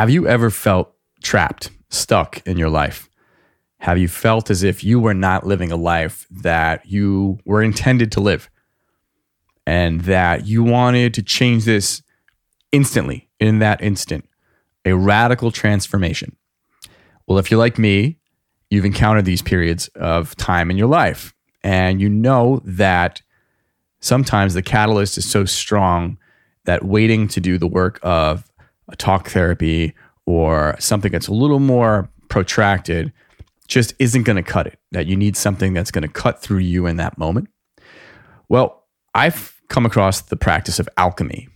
Have you ever felt trapped, stuck in your life? Have you felt as if you were not living a life that you were intended to live and that you wanted to change this instantly, in that instant? A radical transformation. Well, if you're like me, you've encountered these periods of time in your life and you know that sometimes the catalyst is so strong that waiting to do the work of talk therapy or something that's a little more protracted just isn't going to cut it, that you need something that's going to cut through you in that moment. Well, I've come across the practice of alchemy.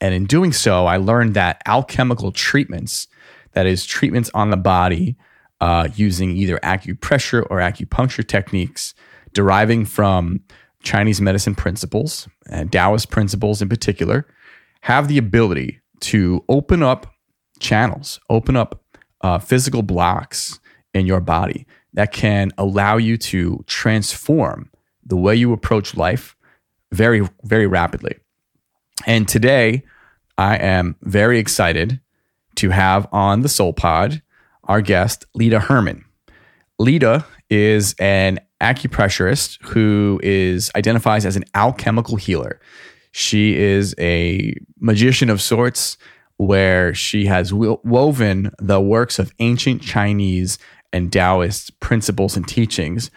And in doing so, I learned that alchemical treatments, that is, treatments on the body uh, using either acupressure or acupuncture techniques deriving from Chinese medicine principles and Taoist principles in particular, have the ability to open up channels, open up uh, physical blocks in your body that can allow you to transform the way you approach life very, very rapidly. And today, I am very excited to have on the Soul Pod our guest, Leta Herman. Leta is an acupressurist who is identifies as an alchemical healer. She is a magician of sorts where she has woven the works of ancient Chinese and Taoist principles and teachings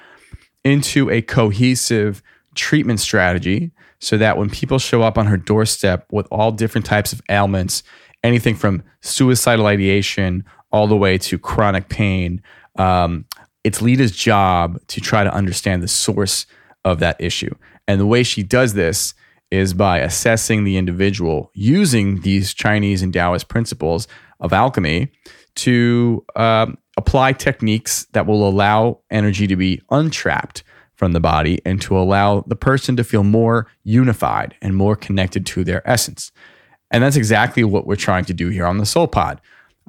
into a cohesive treatment strategy so that when people show up on her doorstep with all different types of ailments, anything from suicidal ideation all the way to chronic pain, um, it's Leta's job to try to understand the source of that issue. And the way she does this is by assessing the individual using these Chinese and Taoist principles of alchemy to um, apply techniques that will allow energy to be untrapped from the body and to allow the person to feel more unified and more connected to their essence. And that's exactly what we're trying to do here on the Soul Pod.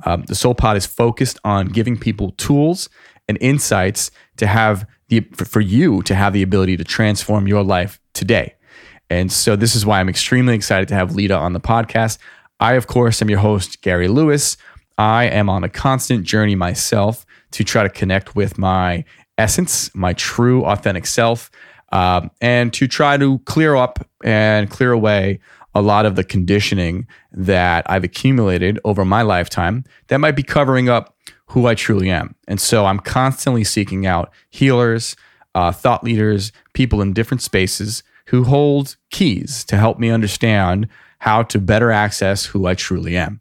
Um, the Soul Pod is focused on giving people tools and insights to have the for you to have the ability to transform your life today. And so this is why I'm extremely excited to have Leta on the podcast. I, of course, am your host, Gary Lewis. I am on a constant journey myself to try to connect with my essence, my true, authentic self, um, and to try to clear up and clear away a lot of the conditioning that I've accumulated over my lifetime that might be covering up who I truly am. And so I'm constantly seeking out healers, uh, thought leaders, people in different spaces who hold keys to help me understand how to better access who I truly am.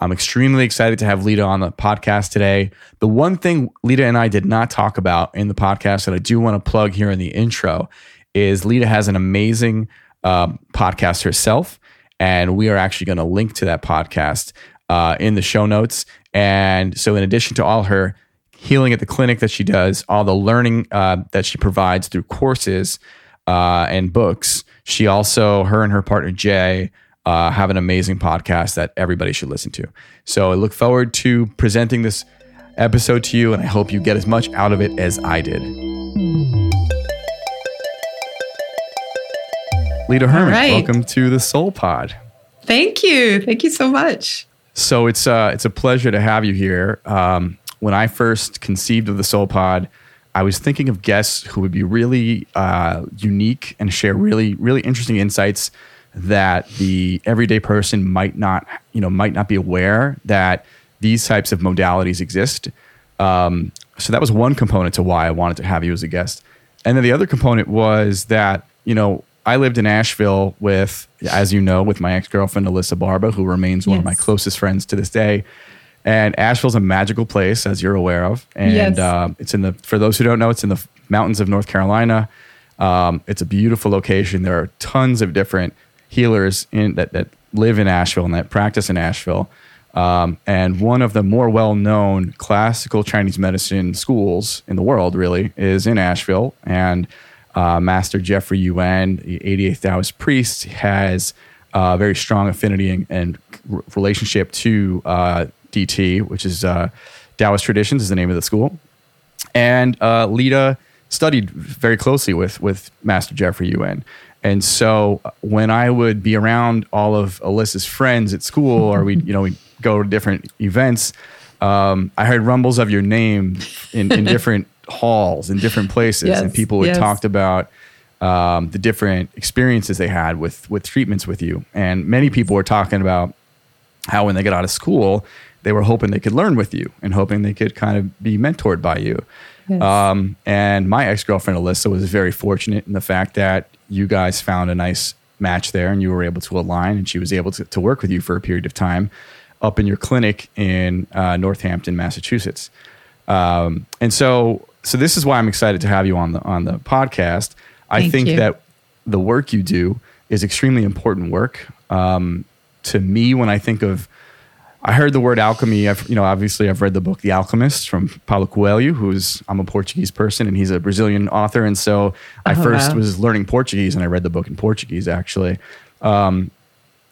I'm extremely excited to have Leta on the podcast today. The one thing Leta and I did not talk about in the podcast that I do want to plug here in the intro is Leta has an amazing um, podcast herself. And we are actually going to link to that podcast uh, in the show notes. And so, in addition to all her healing at the clinic that she does, all the learning uh, that she provides through courses uh, and books, she also, her and her partner Jay, uh, have an amazing podcast that everybody should listen to. So I look forward to presenting this episode to you, and I hope you get as much out of it as I did. Leta Herman, right. welcome to the Soul Pod. Thank you. Thank you so much. So it's uh, it's a pleasure to have you here. Um, when I first conceived of the Soul Pod, I was thinking of guests who would be really uh, unique and share really really interesting insights that the everyday person might not you know might not be aware that these types of modalities exist. Um, so that was one component to why I wanted to have you as a guest, and then the other component was that you know I lived in Asheville with, as you know, with my ex girlfriend Alyssa Barba, who remains one yes. of my closest friends to this day. And Asheville's a magical place, as you're aware of. And yes. uh, it's in the, for those who don't know, it's in the mountains of North Carolina. Um, it's a beautiful location. There are tons of different healers in that, that live in Asheville and that practice in Asheville. Um, and one of the more well known classical Chinese medicine schools in the world, really, is in Asheville. And uh, Master Jeffrey Yuen, the 88th Taoist priest, has a very strong affinity and, and relationship to uh, DT, which is uh, Taoist Traditions, is the name of the school. And uh, Leta studied very closely with with Master Jeffrey Yuen. And so uh, when I would be around all of Alyssa's friends at school, or we, you know, we go to different events, um, I heard rumbles of your name in, in different halls in different places, Yes, and people would yes. talked about um, the different experiences they had with with treatments with you. And many people were talking about how when they got out of school, they were hoping they could learn with you and hoping they could kind of be mentored by you. Yes. Um, and my ex girlfriend Alyssa was very fortunate in the fact that you guys found a nice match there and you were able to align and she was able to, to work with you for a period of time up in your clinic in uh, Northampton, Massachusetts. Um, and so, so this is why I'm excited to have you on the on the podcast. I Thank think you. that the work you do is extremely important work. Um, to me, when I think of, I heard the word alchemy. I've, you know, obviously, I've read the book The Alchemist from Paulo Coelho, who's I'm a Portuguese person and he's a Brazilian author, and so I Oh, first wow. was learning Portuguese and I read the book in Portuguese actually. Um,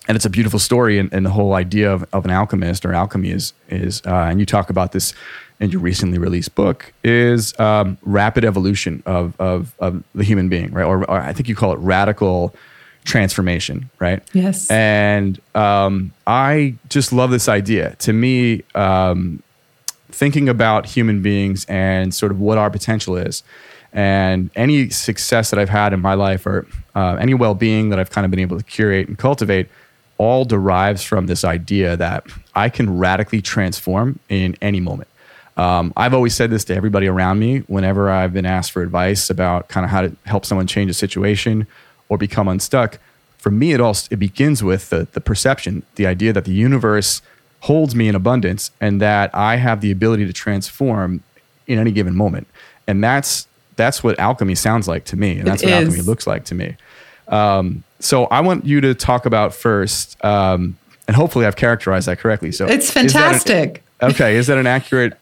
and it's a beautiful story and, and the whole idea of, of an alchemist or alchemy is is uh, and you talk about this in your recently released book is um, rapid evolution of, of of the human being right or, or i think you call it radical transformation right? Yes. and um, i just love this idea. To me um, thinking about human beings and sort of what our potential is and any success that i've had in my life or uh, any well-being that i've kind of been able to curate and cultivate all derives from this idea that i can radically transform in any moment. Um, i've always said this to everybody around me whenever i've been asked for advice about kind of how to help someone change a situation or become unstuck for me it all it begins with the, the perception the idea that the universe holds me in abundance and that I have the ability to transform in any given moment. And that's that's what alchemy sounds like to me, and that's It what is. alchemy looks like to me. Um, so I want you to talk about first, um, and hopefully I've characterized that correctly. So It's is an- fantastic. okay, is that an accurate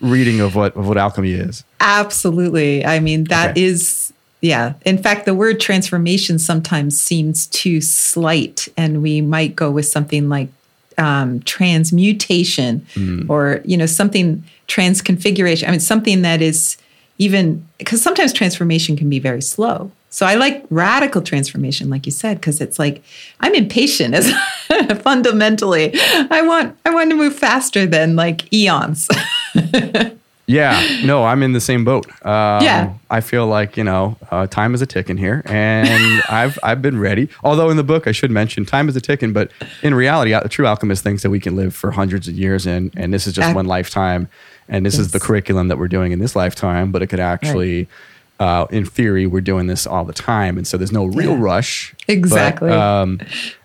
reading of what of what alchemy is? Absolutely. I mean, that is, Okay. Yeah. In fact, the word transformation sometimes seems too slight, and we might go with something like um, transmutation or, you know, something transconfiguration. I mean, something that is even because sometimes transformation can be very slow. So I like radical transformation, like you said, because it's like I'm impatient as fundamentally. I want I want to move faster than like eons. Yeah, no, I'm in the same boat. Um, Yeah. I feel like you know, uh, time is a ticking here, and I've I've been ready. Although in the book, I should mention time is a ticking, but in reality, the true alchemist thinks that we can live for hundreds of years, and and this is just Ac- one lifetime, and this is the curriculum that we're doing in this lifetime. But it could actually, uh, in theory, we're doing this all the time, and so there's no real Yeah. rush. But, Exactly. um,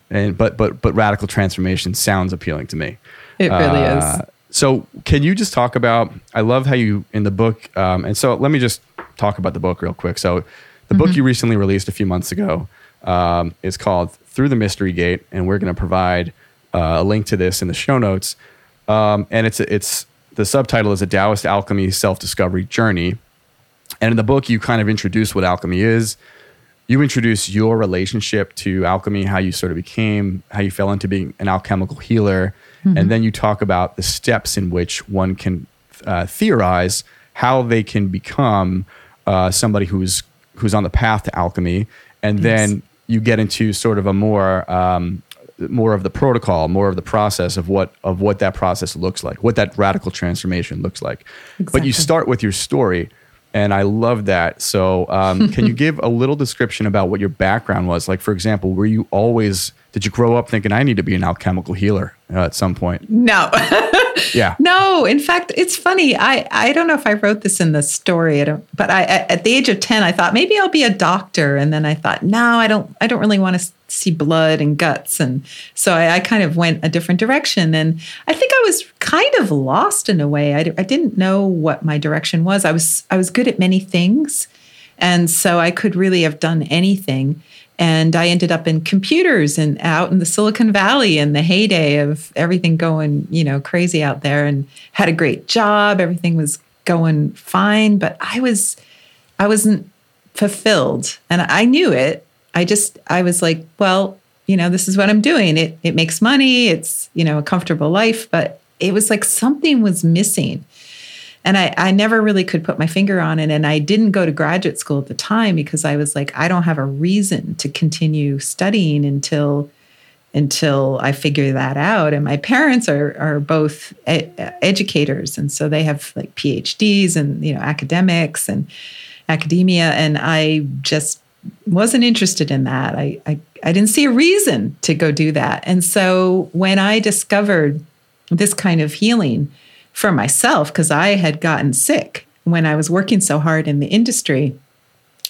and but but but radical transformation sounds appealing to me. It really Uh, is. So, can you just talk about? I love how you in the book, um, and so let me just talk about the book real quick. So, the book you recently released a few months ago um, is called "Through the Mystery Gate," and we're going to provide uh, a link to this in the show notes. Um, and it's it's the subtitle is a Taoist alchemy self discovery journey. And in the book, you kind of introduce what alchemy is. You introduce your relationship to alchemy, how you sort of became, how you fell into being an alchemical healer. And then you talk about the steps in which one can uh, theorize how they can become uh, somebody who's who's on the path to alchemy. And then you get into sort of a more um, more of the protocol, more of the process of what of what that process looks like, what that radical transformation looks like. But you start with your story, and I love that. So, um, can you give a little description about what your background was? Like, for example, were you always did you grow up thinking I need to be an alchemical healer uh, at some point? No. Yeah. No, in fact, it's funny. I, I don't know if I wrote this in the story, I don't, but I at at the age of 10 I thought maybe I'll be a doctor and then I thought no, I don't I don't really want to see blood and guts and so I, I kind of went a different direction and I think I was kind of lost in a way. I, I didn't know what my direction was. I was I was good at many things and so I could really have done anything. And I ended up in computers and out in the Silicon Valley in the heyday of everything going, you know, crazy out there and had a great job. Everything was going fine, but I was, I wasn't fulfilled and I knew it. I just, I was like, well, you know, this is what I'm doing. It, it makes money. It's, you know, a comfortable life, but it was like something was missing. And I, I never really could put my finger on it. And I didn't go to graduate school at the time because I was like, I don't have a reason to continue studying until until I figure that out. And my parents are are both ed- educators, and so they have like PhDs and you know academics and academia, and I just wasn't interested in that. I, I I didn't see a reason to go do that. And so when I discovered this kind of healing for myself, because I had gotten sick when I was working so hard in the industry,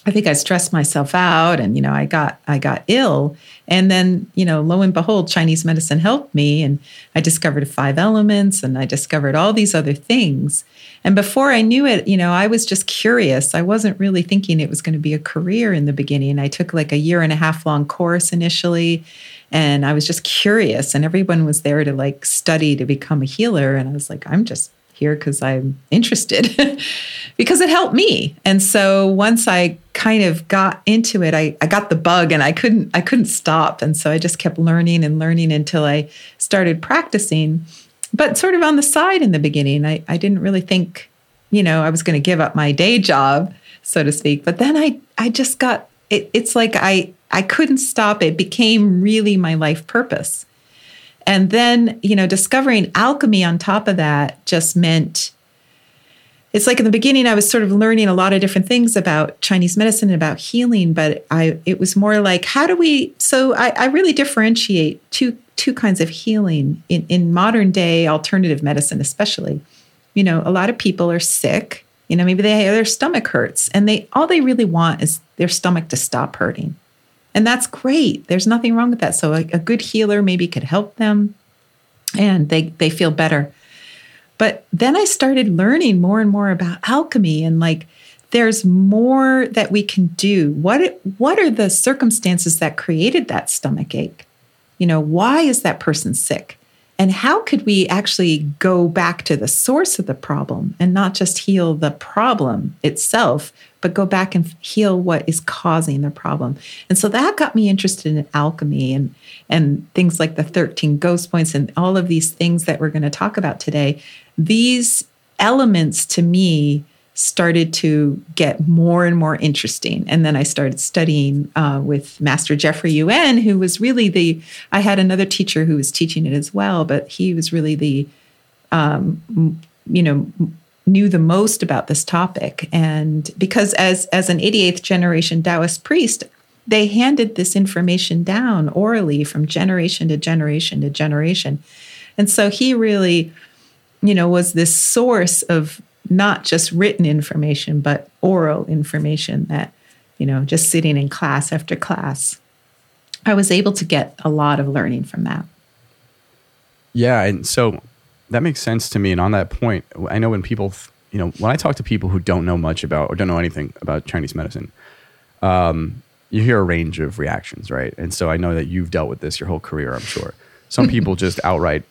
I think I stressed myself out and you know I got I got ill. And then you know lo and behold Chinese medicine helped me and I discovered five elements and I discovered all these other things. And before I knew it you know I was just curious. I wasn't really thinking it was going to be a career in the beginning. I took like a year and a half long course initially and I was just curious and everyone was there to like study to become a healer and I was like I'm just here because I'm interested because it helped me. And so once I kind of got into it, I, I got the bug and I couldn't I couldn't stop. And so I just kept learning and learning until I started practicing. But sort of on the side in the beginning, I, I didn't really think, you know, I was going to give up my day job, so to speak. But then I I just got it, it's like I I couldn't stop. It became really my life purpose. And then, you know, discovering alchemy on top of that just meant it's like in the beginning I was sort of learning a lot of different things about Chinese medicine and about healing, but I it was more like how do we so I, I really differentiate two two kinds of healing in, in modern day alternative medicine, especially. You know, a lot of people are sick, you know, maybe they their stomach hurts and they all they really want is their stomach to stop hurting. And that's great. There's nothing wrong with that. So a, a good healer maybe could help them and they they feel better. But then I started learning more and more about alchemy and like there's more that we can do. What what are the circumstances that created that stomach ache? You know, why is that person sick? And how could we actually go back to the source of the problem and not just heal the problem itself, but go back and heal what is causing the problem? And so that got me interested in alchemy and, and things like the 13 ghost points and all of these things that we're going to talk about today. These elements to me started to get more and more interesting. And then I started studying uh, with Master Jeffrey Yuen, who was really the, I had another teacher who was teaching it as well, but he was really the, um, you know, knew the most about this topic. And because as, as an 88th generation Taoist priest, they handed this information down orally from generation to generation to generation. And so he really, you know, was this source of not just written information, but oral information that, you know, just sitting in class after class. I was able to get a lot of learning from that. Yeah. And so that makes sense to me. And on that point, I know when people, you know, when I talk to people who don't know much about or don't know anything about Chinese medicine, um, you hear a range of reactions, right? And so I know that you've dealt with this your whole career, I'm sure. Some people just outright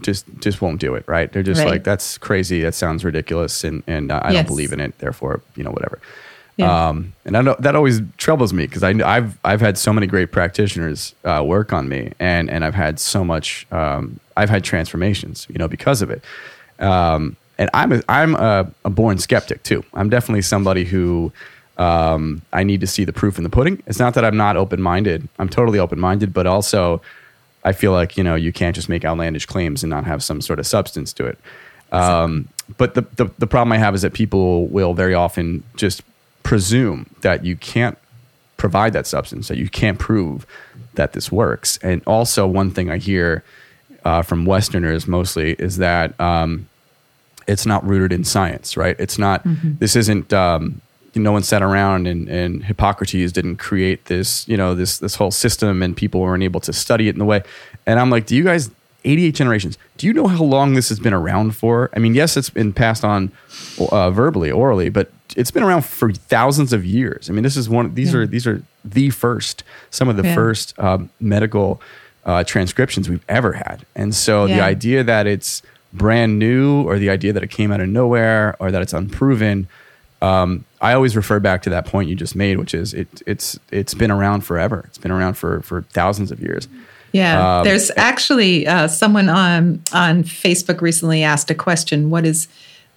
just just won't do it, right? They're just right. like, that's crazy. That sounds ridiculous, and and I yes. don't believe in it. Therefore, you know, whatever. Yeah. Um, and I know that always troubles me because I've I've had so many great practitioners uh, work on me, and and I've had so much. Um, I've had transformations, you know, because of it. Um, and I'm a, I'm a, a, born skeptic too. I'm definitely somebody who um, I need to see the proof in the pudding. It's not that I'm not open minded. I'm totally open minded, but also I feel like you know you can't just make outlandish claims and not have some sort of substance to it. Um, but the, the the problem I have is that people will very often just presume that you can't provide that substance, that you can't prove that this works. And also, one thing I hear uh, from Westerners mostly is that um, it's not rooted in science, right? It's not. Mm-hmm. This isn't. Um, no one sat around and, and Hippocrates didn't create this, you know, this this whole system and people weren't able to study it in the way. And I'm like, do you guys 88 generations. Do you know how long this has been around for? I mean, yes, it's been passed on uh, verbally, orally, but it's been around for thousands of years. I mean, this is one. These yeah. are these are the first, some of the yeah. first um, medical uh, transcriptions we've ever had. And so yeah. the idea that it's brand new, or the idea that it came out of nowhere, or that it's unproven, um, I always refer back to that point you just made, which is it, it's it's been around forever. It's been around for for thousands of years. Yeah, um, there's actually uh, someone on on Facebook recently asked a question: What is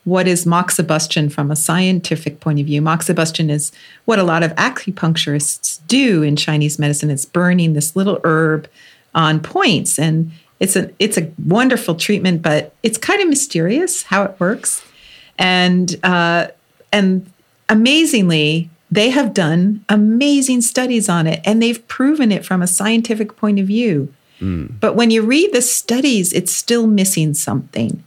what is moxibustion from a scientific point of view. Moxibustion is what a lot of acupuncturists do in Chinese medicine. It's burning this little herb on points, and it's a it's a wonderful treatment, but it's kind of mysterious how it works. And uh, and amazingly, they have done amazing studies on it, and they've proven it from a scientific point of view. Mm. But when you read the studies, it's still missing something.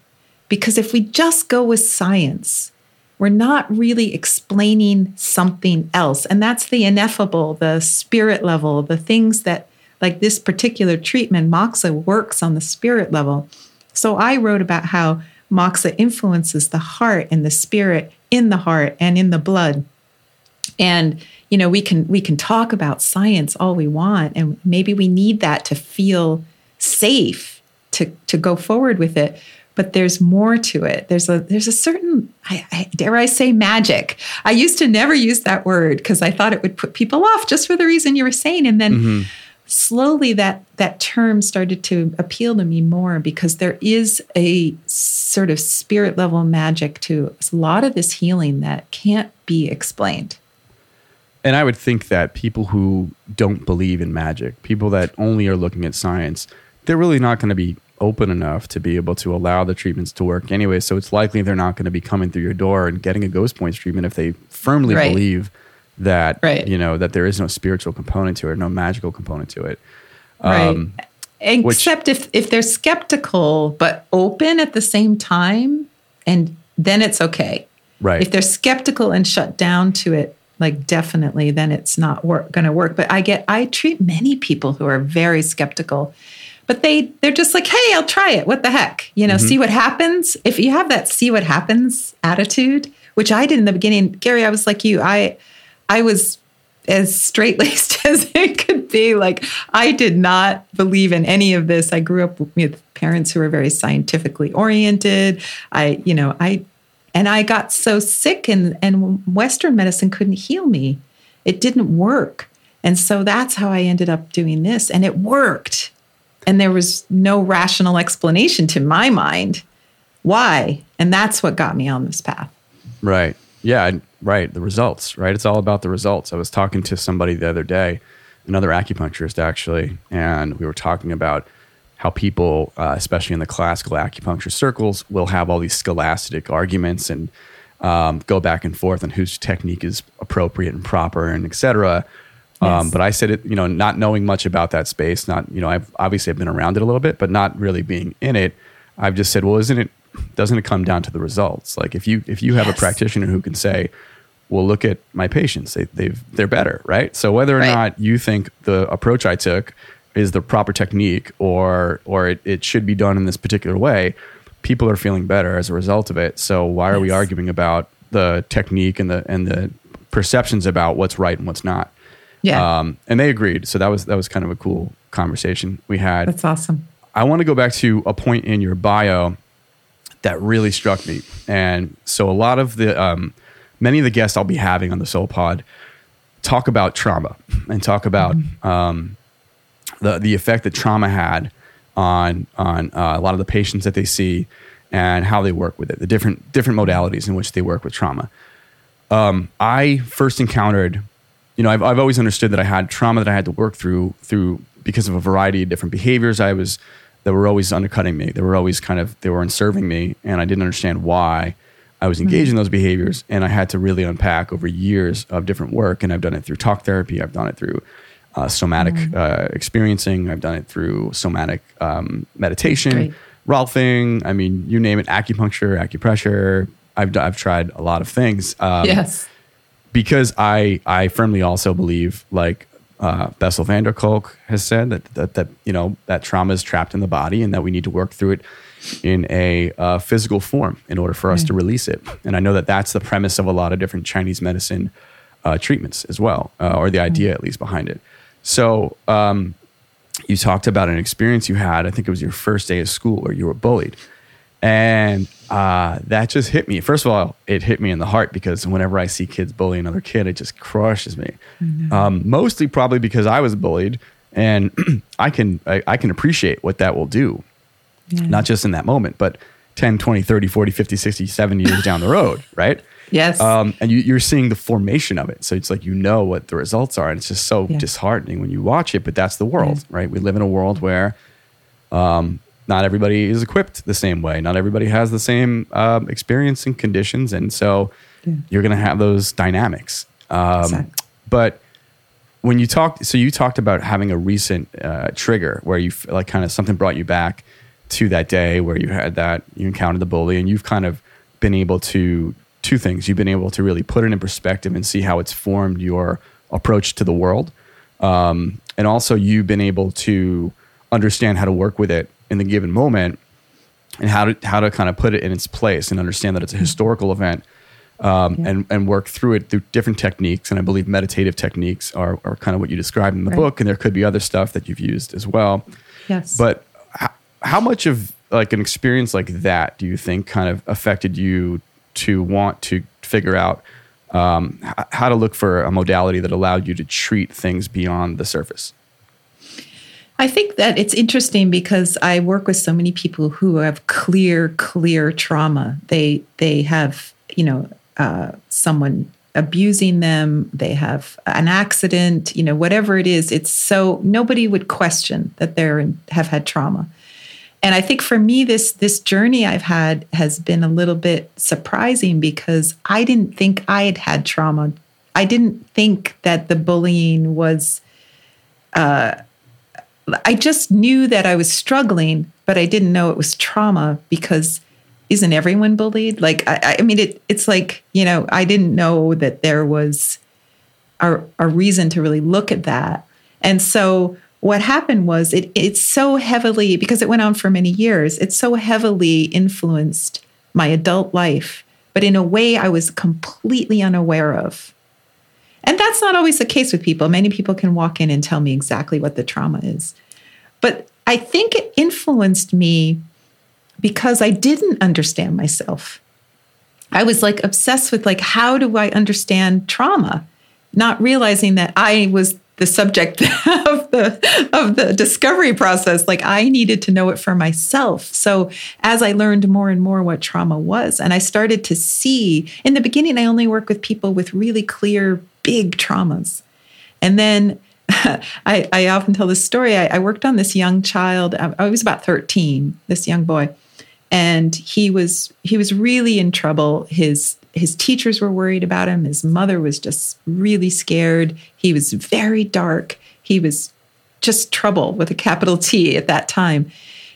Because if we just go with science, we're not really explaining something else. And that's the ineffable, the spirit level, the things that, like this particular treatment, Moxa works on the spirit level. So I wrote about how Moxa influences the heart and the spirit in the heart and in the blood. And you know, we can we can talk about science all we want and maybe we need that to feel safe to to go forward with it but there's more to it. There's a there's a certain I, I, dare I say magic. I used to never use that word because I thought it would put people off just for the reason you were saying, and then. Mm-hmm. Slowly, that that term started to appeal to me more because there is a sort of spirit level magic to a lot of this healing that can't be explained. And I would think that people who don't believe in magic, people that only are looking at science, they're really not going to be open enough to be able to allow the treatments to work anyway. So it's likely they're not going to be coming through your door and getting a ghost points treatment if they firmly right. believe that right. you know that there is no spiritual component to it, no magical component to it. Um, right. Except which, if if they're skeptical but open at the same time, and then it's okay. Right. If they're skeptical and shut down to it, like definitely, then it's not going to work. But I get I treat many people who are very skeptical but they they're just like hey i'll try it. What the heck? You know mm-hmm. see what happens? If you have that see what happens attitude which i did in the beginning gary i was like you i i was as straight laced as it could be. Like i did not believe in any of this. I grew up with parents who were very scientifically oriented. I you know i and i got so sick and and western medicine couldn't heal me. It didn't work. And so that's how i ended up doing this and it worked and there was no rational explanation to my mind why. And that's what got me on this path. Right. Yeah. Right. The results, right? It's all about the results. I was talking to somebody the other day, another acupuncturist actually, and we were talking about how people, uh, especially in the classical acupuncture circles, will have all these scholastic arguments and um, go back and forth on whose technique is appropriate and proper and et cetera. Um, but I said it, you know, not knowing much about that space, not, you know, I've obviously I've been around it a little bit, but not really being in it. I've just said, well, isn't it, doesn't it come down to the results? Like if you, if you have yes. a practitioner who can say, well, look at my patients, they, they've, they're better, right? So whether or right. not you think the approach I took is the proper technique or, or it, it should be done in this particular way, people are feeling better as a result of it. So why are yes. we arguing about the technique and the, and the perceptions about what's right and what's not? Yeah. Um, and they agreed. So that was that was kind of a cool conversation we had. That's awesome. I want to go back to a point in your bio that really struck me. And so a lot of the um, many of the guests I'll be having on the Soul Pod talk about trauma and talk about mm-hmm. um, the the effect that trauma had on on uh, a lot of the patients that they see and how they work with it, the different different modalities in which they work with trauma. Um, I first encountered you know, I've, I've always understood that I had trauma that I had to work through through because of a variety of different behaviors I was that were always undercutting me. They were always kind of they were unserving me, and I didn't understand why I was engaged mm-hmm. in those behaviors. And I had to really unpack over years of different work. And I've done it through talk therapy. I've done it through uh, somatic mm-hmm. uh, experiencing. I've done it through somatic um, meditation, Great. Rolfing. I mean, you name it, acupuncture, acupressure. I've I've tried a lot of things. Um, yes because I I firmly also believe like uh, Bessel van der Kolk has said that, that that you know that trauma is trapped in the body and that we need to work through it in a uh, physical form in order for us to release it. And I know that that's the premise of a lot of different Chinese medicine uh, treatments as well, uh, or the idea at least behind it. So um, you talked about an experience you had. I think it was your first day of school where you were bullied. And uh, that just hit me. First of all, it hit me in the heart because whenever I see kids bully another kid, it just crushes me. Mm-hmm. Um, mostly probably because I was bullied, and I can I, I, can appreciate what that will do, yeah. not just in that moment, but 10, 20, 30, 40, 50, 60, 70 years down the road, right? Yes. Um, and you, you're seeing the formation of it. So it's like you know what the results are. And it's just so Yeah. disheartening when you watch it, but that's the world, right? We live in a world where um, not everybody is equipped the same way. Not everybody has the same um, experience and conditions. And so you're going to have those dynamics. Um, Exactly. But when you talked, so you talked about having a recent uh, trigger where you like kind of something brought you back to that day where you had that, you encountered the bully, and you've kind of been able to, two things. You've been able to really put it in perspective and see how it's formed your approach to the world. Um, and also, you've been able to understand how to work with it in the given moment and how to how to kind of put it in its place and understand that it's a historical event um, Yeah. and and work through it through different techniques. And I believe meditative techniques are, are kind of what you described in the Right. book. And there could be other stuff that you've used as well. yes. But how, how much of like an experience like that do you think kind of affected you to want to figure out um, h- how to look for a modality that allowed you to treat things beyond the surface? I think that it's interesting because I work with so many people who have clear, clear trauma. They they have you know uh, someone abusing them. They have an accident. You know whatever it is. It's so nobody would question that they're have had trauma. And I think for me, this this journey I've had has been a little bit surprising because I didn't think I had had trauma. I didn't think that the bullying was. I just knew that I was struggling, but I didn't know it was trauma because isn't everyone bullied? Like, I, I mean, it, it's like, you know, I didn't know that there was a, a reason to really look at that. And so what happened was it, it's so heavily, because it went on for many years, it so heavily influenced my adult life, but in a way I was completely unaware of. And that's not always the case with people. Many people can walk in and tell me exactly what the trauma is. But I think it influenced me because I didn't understand myself. I was like obsessed with like how do I understand trauma? Not realizing that I was the subject of the of the discovery process like I needed to know it for myself. So as I learned more and more what trauma was and I started to see in the beginning I only work with people with really clear big traumas. And then I, I often tell this story. I, I worked on this young child. I, I was about 13, this young boy. And he was he was really in trouble. His his teachers were worried about him. His mother was just really scared. He was very dark. He was just trouble with a capital T at that time.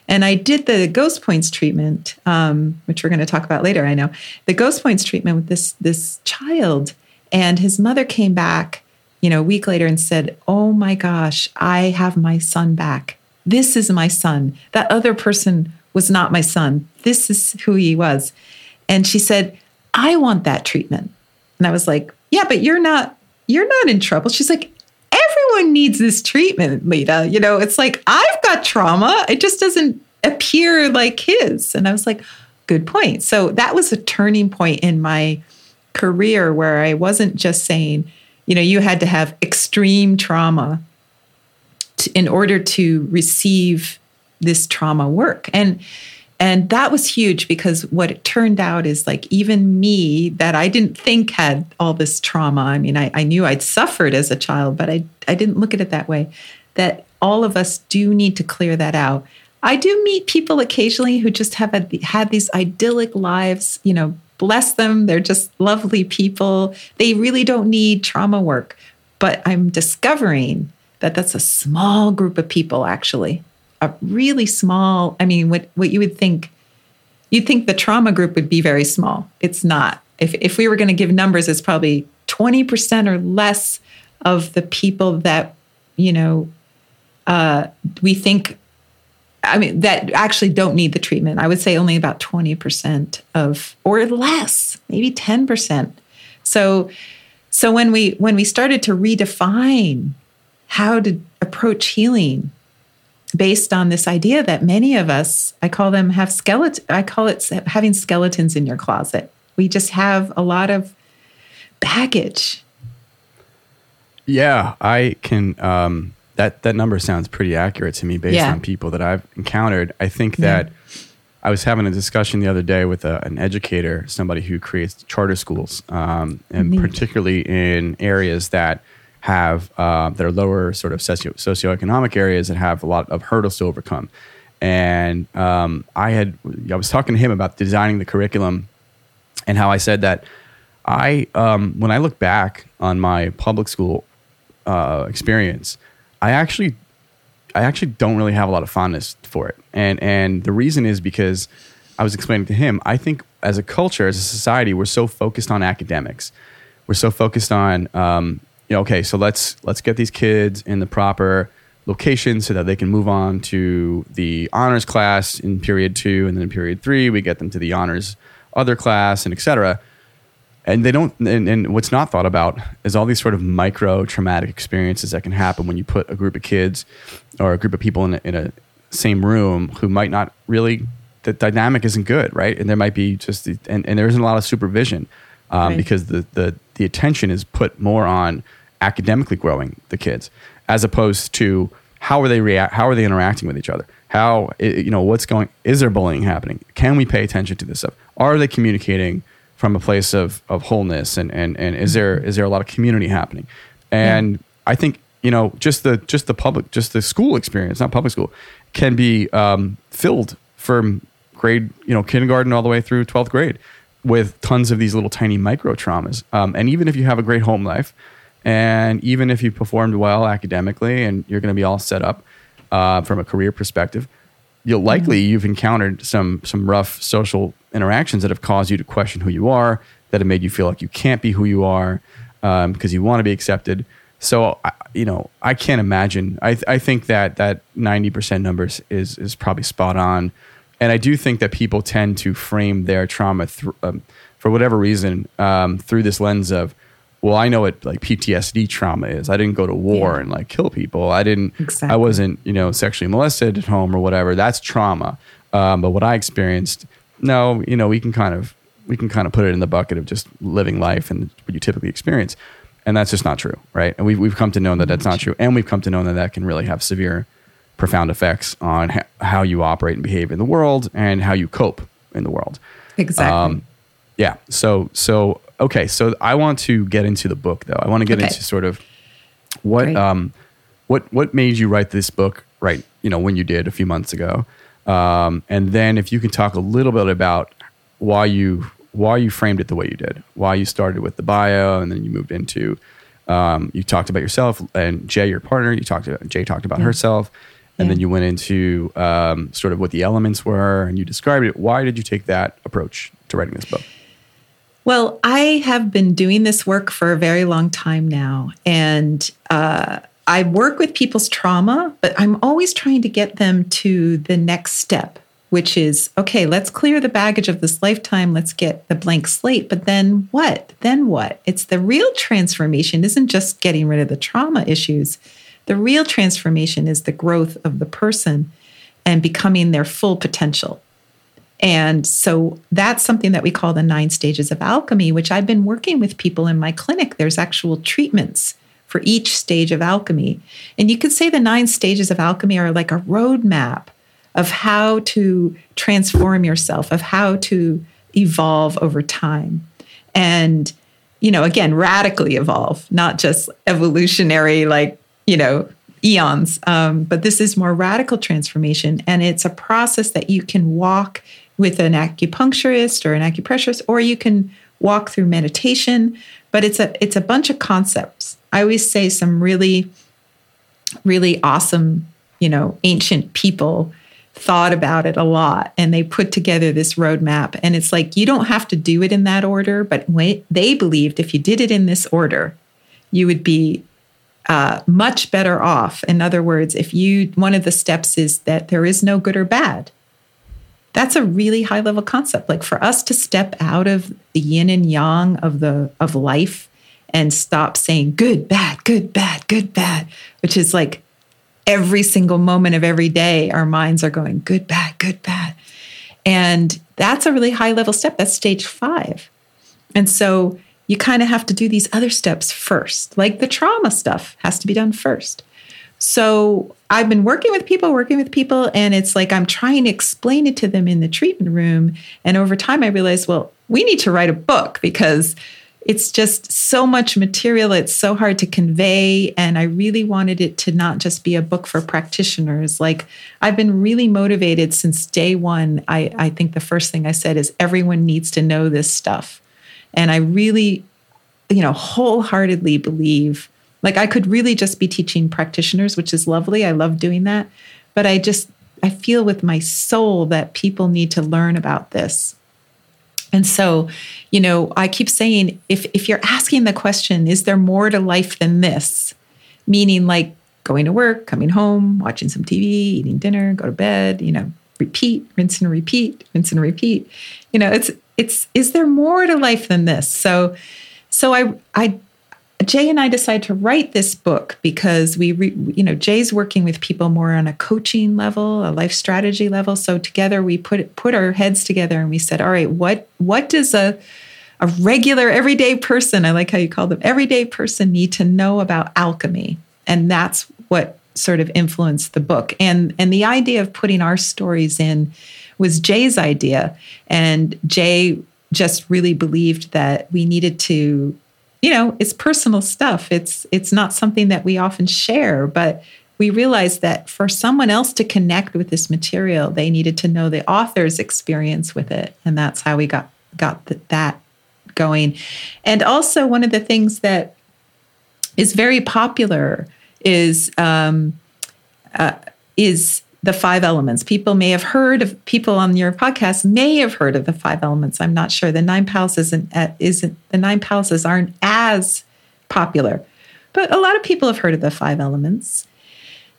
And I did the Ghost Points treatment, um, which we're going to talk about later. I know the Ghost Points treatment with this this child, and his mother came back, you know, a week later and said, "Oh my gosh, I have my son back. This is my son. That other person was not my son. This is who he was." And she said, "I want that treatment." And I was like, "Yeah, but you're not you're not in trouble." She's like, everyone needs this treatment, Leta. You know, it's like I've got trauma. It just doesn't appear like his. And I was like, good point. So that was a turning point in my career where I wasn't just saying, you know, you had to have extreme trauma to, in order to receive this trauma work. And and that was huge because what it turned out is like even me that I didn't think had all this trauma. I mean, I, I knew I'd suffered as a child, but I, I didn't look at it that way. That all of us do need to clear that out. I do meet people occasionally who just have had, had these idyllic lives, you know, bless them. They're just lovely people. They really don't need trauma work. But I'm discovering that that's a small group of people actually a really small i mean what what you would think you'd think the trauma group would be very small it's not if if we were going to give numbers it's probably 20% or less of the people that you know uh, we think i mean that actually don't need the treatment i would say only about 20% of or less maybe 10% so so when we when we started to redefine how to approach healing based on this idea that many of us, I call them have skeleton, I call it having skeletons in your closet. We just have a lot of baggage. Yeah, I can. Um, that that number sounds pretty accurate to me based Yeah. on people that I've encountered. I think that I was having a discussion the other day with a, an educator, somebody who creates charter schools, um, and Neat. particularly in areas that have uh, that are lower sort of socio socioeconomic areas that have a lot of hurdles to overcome. And um, I had I was talking to him about designing the curriculum and how I said that I um, when I look back on my public school uh, experience, I actually I actually don't really have a lot of fondness for it, and and the reason is because I was explaining to him. I think as a culture, as a society, we're so focused on academics. We're so focused on um, you know, okay, so let's let's get these kids in the proper location so that they can move on to the honors class in period two, and then in period three, we get them to the honors other class, and et cetera and they don't and, and, what's not thought about is all these sort of micro traumatic experiences that can happen when you put a group of kids or a group of people in a, in a same room who might not really the dynamic isn't good right? And there might be just and, and there isn't a lot of supervision um, right. because the, the the attention is put more on academically growing the kids as opposed to how are they react how are they interacting with each other? How you know what's going is there bullying happening? Can we pay attention to this stuff? Are they communicating from a place of of wholeness and and and is there is there a lot of community happening and yeah. i think you know just the just the public just the school experience not public school can be um, filled from grade you know kindergarten all the way through 12th grade with tons of these little tiny micro traumas um, and even if you have a great home life and even if you performed well academically and you're going to be all set up uh, from a career perspective you'll likely mm-hmm. you've encountered some some rough social interactions that have caused you to question who you are, that have made you feel like you can't be who you are um, because you want to be accepted. So, you know, I can't imagine. I, th- I think that that 90% numbers is, is probably spot on. And I do think that people tend to frame their trauma th- um, for whatever reason um, through this lens of, well, I know what like PTSD trauma is. I didn't go to war yeah. and like kill people. I didn't. Exactly. I wasn't, you know, sexually molested at home or whatever. That's trauma. Um, but what I experienced no, you know, we can kind of we can kind of put it in the bucket of just living life and what you typically experience, and that's just not true, right? And we've we've come to know that that's not true, and we've come to know that that can really have severe, profound effects on ha- how you operate and behave in the world and how you cope in the world. Exactly. Um, yeah. So so okay. So I want to get into the book though. I want to get okay. into sort of what Great. um what what made you write this book right you know when you did a few months ago um, and then if you can talk a little bit about why you why you framed it the way you did, why you started with the bio, and then you moved into um, you talked about yourself and Jay, your partner. You talked to, Jay talked about yeah. herself, and yeah. then you went into um, sort of what the elements were, and you described it. Why did you take that approach to writing this book? Well, I have been doing this work for a very long time now, and uh, I work with people's trauma, but I'm always trying to get them to the next step, which is okay, let's clear the baggage of this lifetime. Let's get the blank slate. But then what? Then what? It's the real transformation isn't just getting rid of the trauma issues. The real transformation is the growth of the person and becoming their full potential. And so that's something that we call the nine stages of alchemy, which I've been working with people in my clinic. There's actual treatments for each stage of alchemy. And you could say the nine stages of alchemy are like a roadmap of how to transform yourself, of how to evolve over time. And, you know, again, radically evolve, not just evolutionary, like, you know, eons. Um, but this is more radical transformation. And it's a process that you can walk with an acupuncturist or an acupressurist, or you can walk through meditation. But it's a it's a bunch of concepts I always say some really, really awesome, you know, ancient people thought about it a lot and they put together this roadmap. And it's like, you don't have to do it in that order, but they believed if you did it in this order, you would be uh, much better off. In other words, if you, one of the steps is that there is no good or bad. That's a really high level concept. Like for us to step out of the yin and yang of the of life and stop saying good, bad, good, bad, good, bad, which is like every single moment of every day, our minds are going good, bad, good, bad. And that's a really high level step. That's stage five. And so you kind of have to do these other steps first, like the trauma stuff has to be done first. So I've been working with people, working with people, and it's like I'm trying to explain it to them in the treatment room. And over time, I realized, well, we need to write a book because it's just so much material. It's so hard to convey. And I really wanted it to not just be a book for practitioners. Like, I've been really motivated since day one. I, I think the first thing I said is everyone needs to know this stuff. And I really, you know, wholeheartedly believe like I could really just be teaching practitioners, which is lovely. I love doing that. But I just, I feel with my soul that people need to learn about this. And so, you know, I keep saying if if you're asking the question, is there more to life than this? Meaning like going to work, coming home, watching some TV, eating dinner, go to bed, you know, repeat, rinse and repeat, rinse and repeat. You know, it's it's is there more to life than this? So so I I Jay and I decided to write this book because we, re, you know, Jay's working with people more on a coaching level, a life strategy level. So together we put put our heads together and we said, all right, what what does a a regular everyday person, I like how you call them, everyday person need to know about alchemy? And that's what sort of influenced the book. And and the idea of putting our stories in was Jay's idea. And Jay just really believed that we needed to you know, it's personal stuff. It's it's not something that we often share, but we realized that for someone else to connect with this material, they needed to know the author's experience with it, and that's how we got got the, that going. And also, one of the things that is very popular is um, uh, is the five elements. People may have heard of people on your podcast may have heard of the five elements. I'm not sure. The nine palaces isn't, isn't the nine palaces aren't as popular, but a lot of people have heard of the five elements.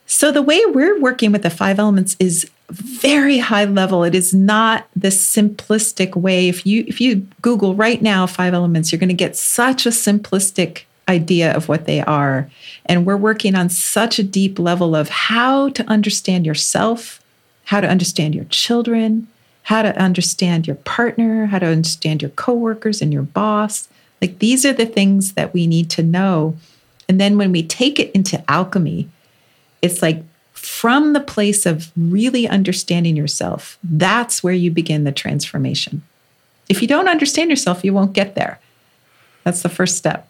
So the way we're working with the five elements is very high level. It is not the simplistic way. If you if you Google right now five elements, you're going to get such a simplistic idea of what they are. And we're working on such a deep level of how to understand yourself, how to understand your children, how to understand your partner, how to understand your coworkers and your boss. Like these are the things that we need to know. And then when we take it into alchemy, it's like from the place of really understanding yourself, that's where you begin the transformation. If you don't understand yourself, you won't get there. That's the first step.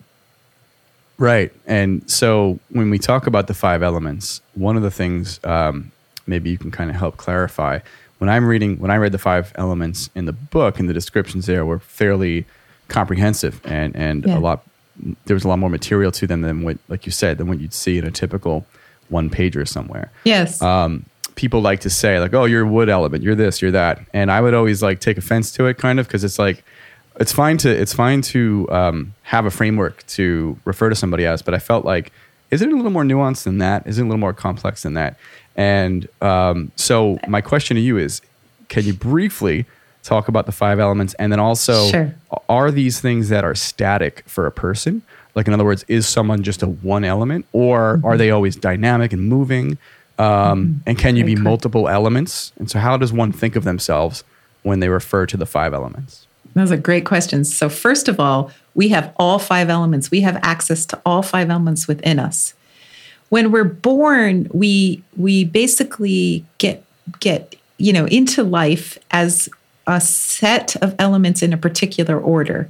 Right. And so when we talk about the five elements, one of the things um, maybe you can kind of help clarify when I'm reading, when I read the five elements in the book and the descriptions there were fairly comprehensive and, and yeah. a lot, there was a lot more material to them than what, like you said, than what you'd see in a typical one pager somewhere. Yes. Um, people like to say like, oh, you're a wood element, you're this, you're that. And I would always like take offense to it kind of because it's like, it's fine to it's fine to um, have a framework to refer to somebody as, but I felt like is it a little more nuanced than that? Is it a little more complex than that? And um, so my question to you is, can you briefly talk about the five elements, and then also sure. are these things that are static for a person? Like in other words, is someone just a one element, or mm-hmm. are they always dynamic and moving? Um, mm-hmm. And can you Very be multiple elements? And so, how does one think of themselves when they refer to the five elements? Those are great questions. So, first of all, we have all five elements. We have access to all five elements within us. When we're born, we we basically get get you know into life as a set of elements in a particular order.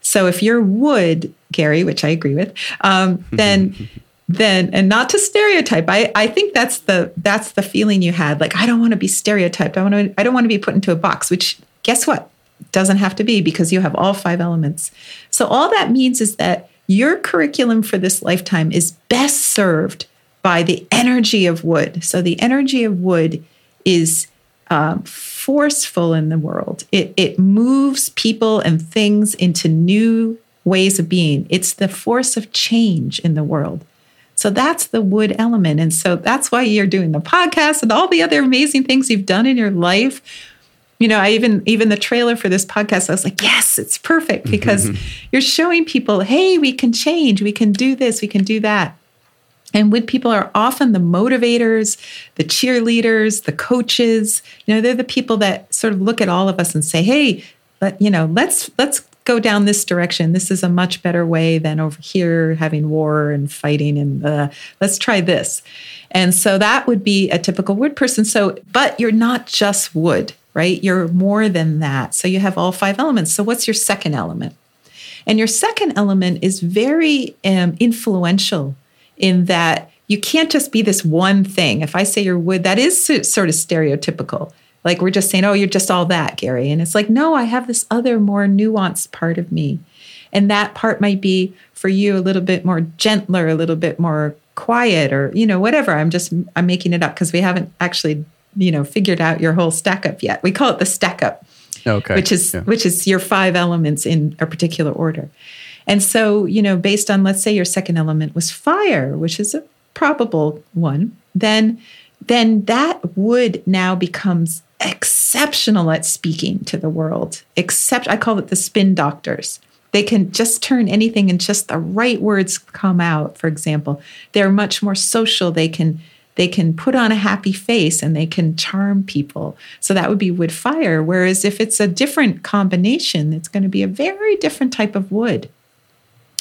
So, if you're wood, Gary, which I agree with, um, then then and not to stereotype I, I think that's the that's the feeling you had like i don't want to be stereotyped i want to i don't want to be put into a box which guess what doesn't have to be because you have all five elements. So, all that means is that your curriculum for this lifetime is best served by the energy of wood. So, the energy of wood is um, forceful in the world, it, it moves people and things into new ways of being. It's the force of change in the world. So that's the wood element. And so that's why you're doing the podcast and all the other amazing things you've done in your life you know, I even even the trailer for this podcast, I was like, yes, it's perfect because you're showing people, hey, we can change, we can do this, we can do that. And wood people are often the motivators, the cheerleaders, the coaches. You know, they're the people that sort of look at all of us and say, "Hey, let, you know, let's let's go down this direction. This is a much better way than over here having war and fighting and uh, let's try this. And so that would be a typical wood person. So, but you're not just wood, right? You're more than that. So you have all five elements. So what's your second element? And your second element is very um, influential in that you can't just be this one thing. If I say you're wood, that is sort of stereotypical. Like we're just saying, oh, you're just all that, Gary. And it's like, no, I have this other more nuanced part of me. And that part might be for you a little bit more gentler, a little bit more quiet, or, you know, whatever. I'm just, I'm making it up because we haven't actually, you know, figured out your whole stack up yet. We call it the stack up. Okay. Which is Yeah. which is your five elements in a particular order. And so, you know, based on let's say your second element was fire, which is a probable one, then then that wood now becomes exceptional at speaking to the world. Except I call it the spin doctors. They can just turn anything and just the right words come out, for example. They're much more social. They can they can put on a happy face and they can charm people. So that would be wood fire. Whereas if it's a different combination, it's going to be a very different type of wood.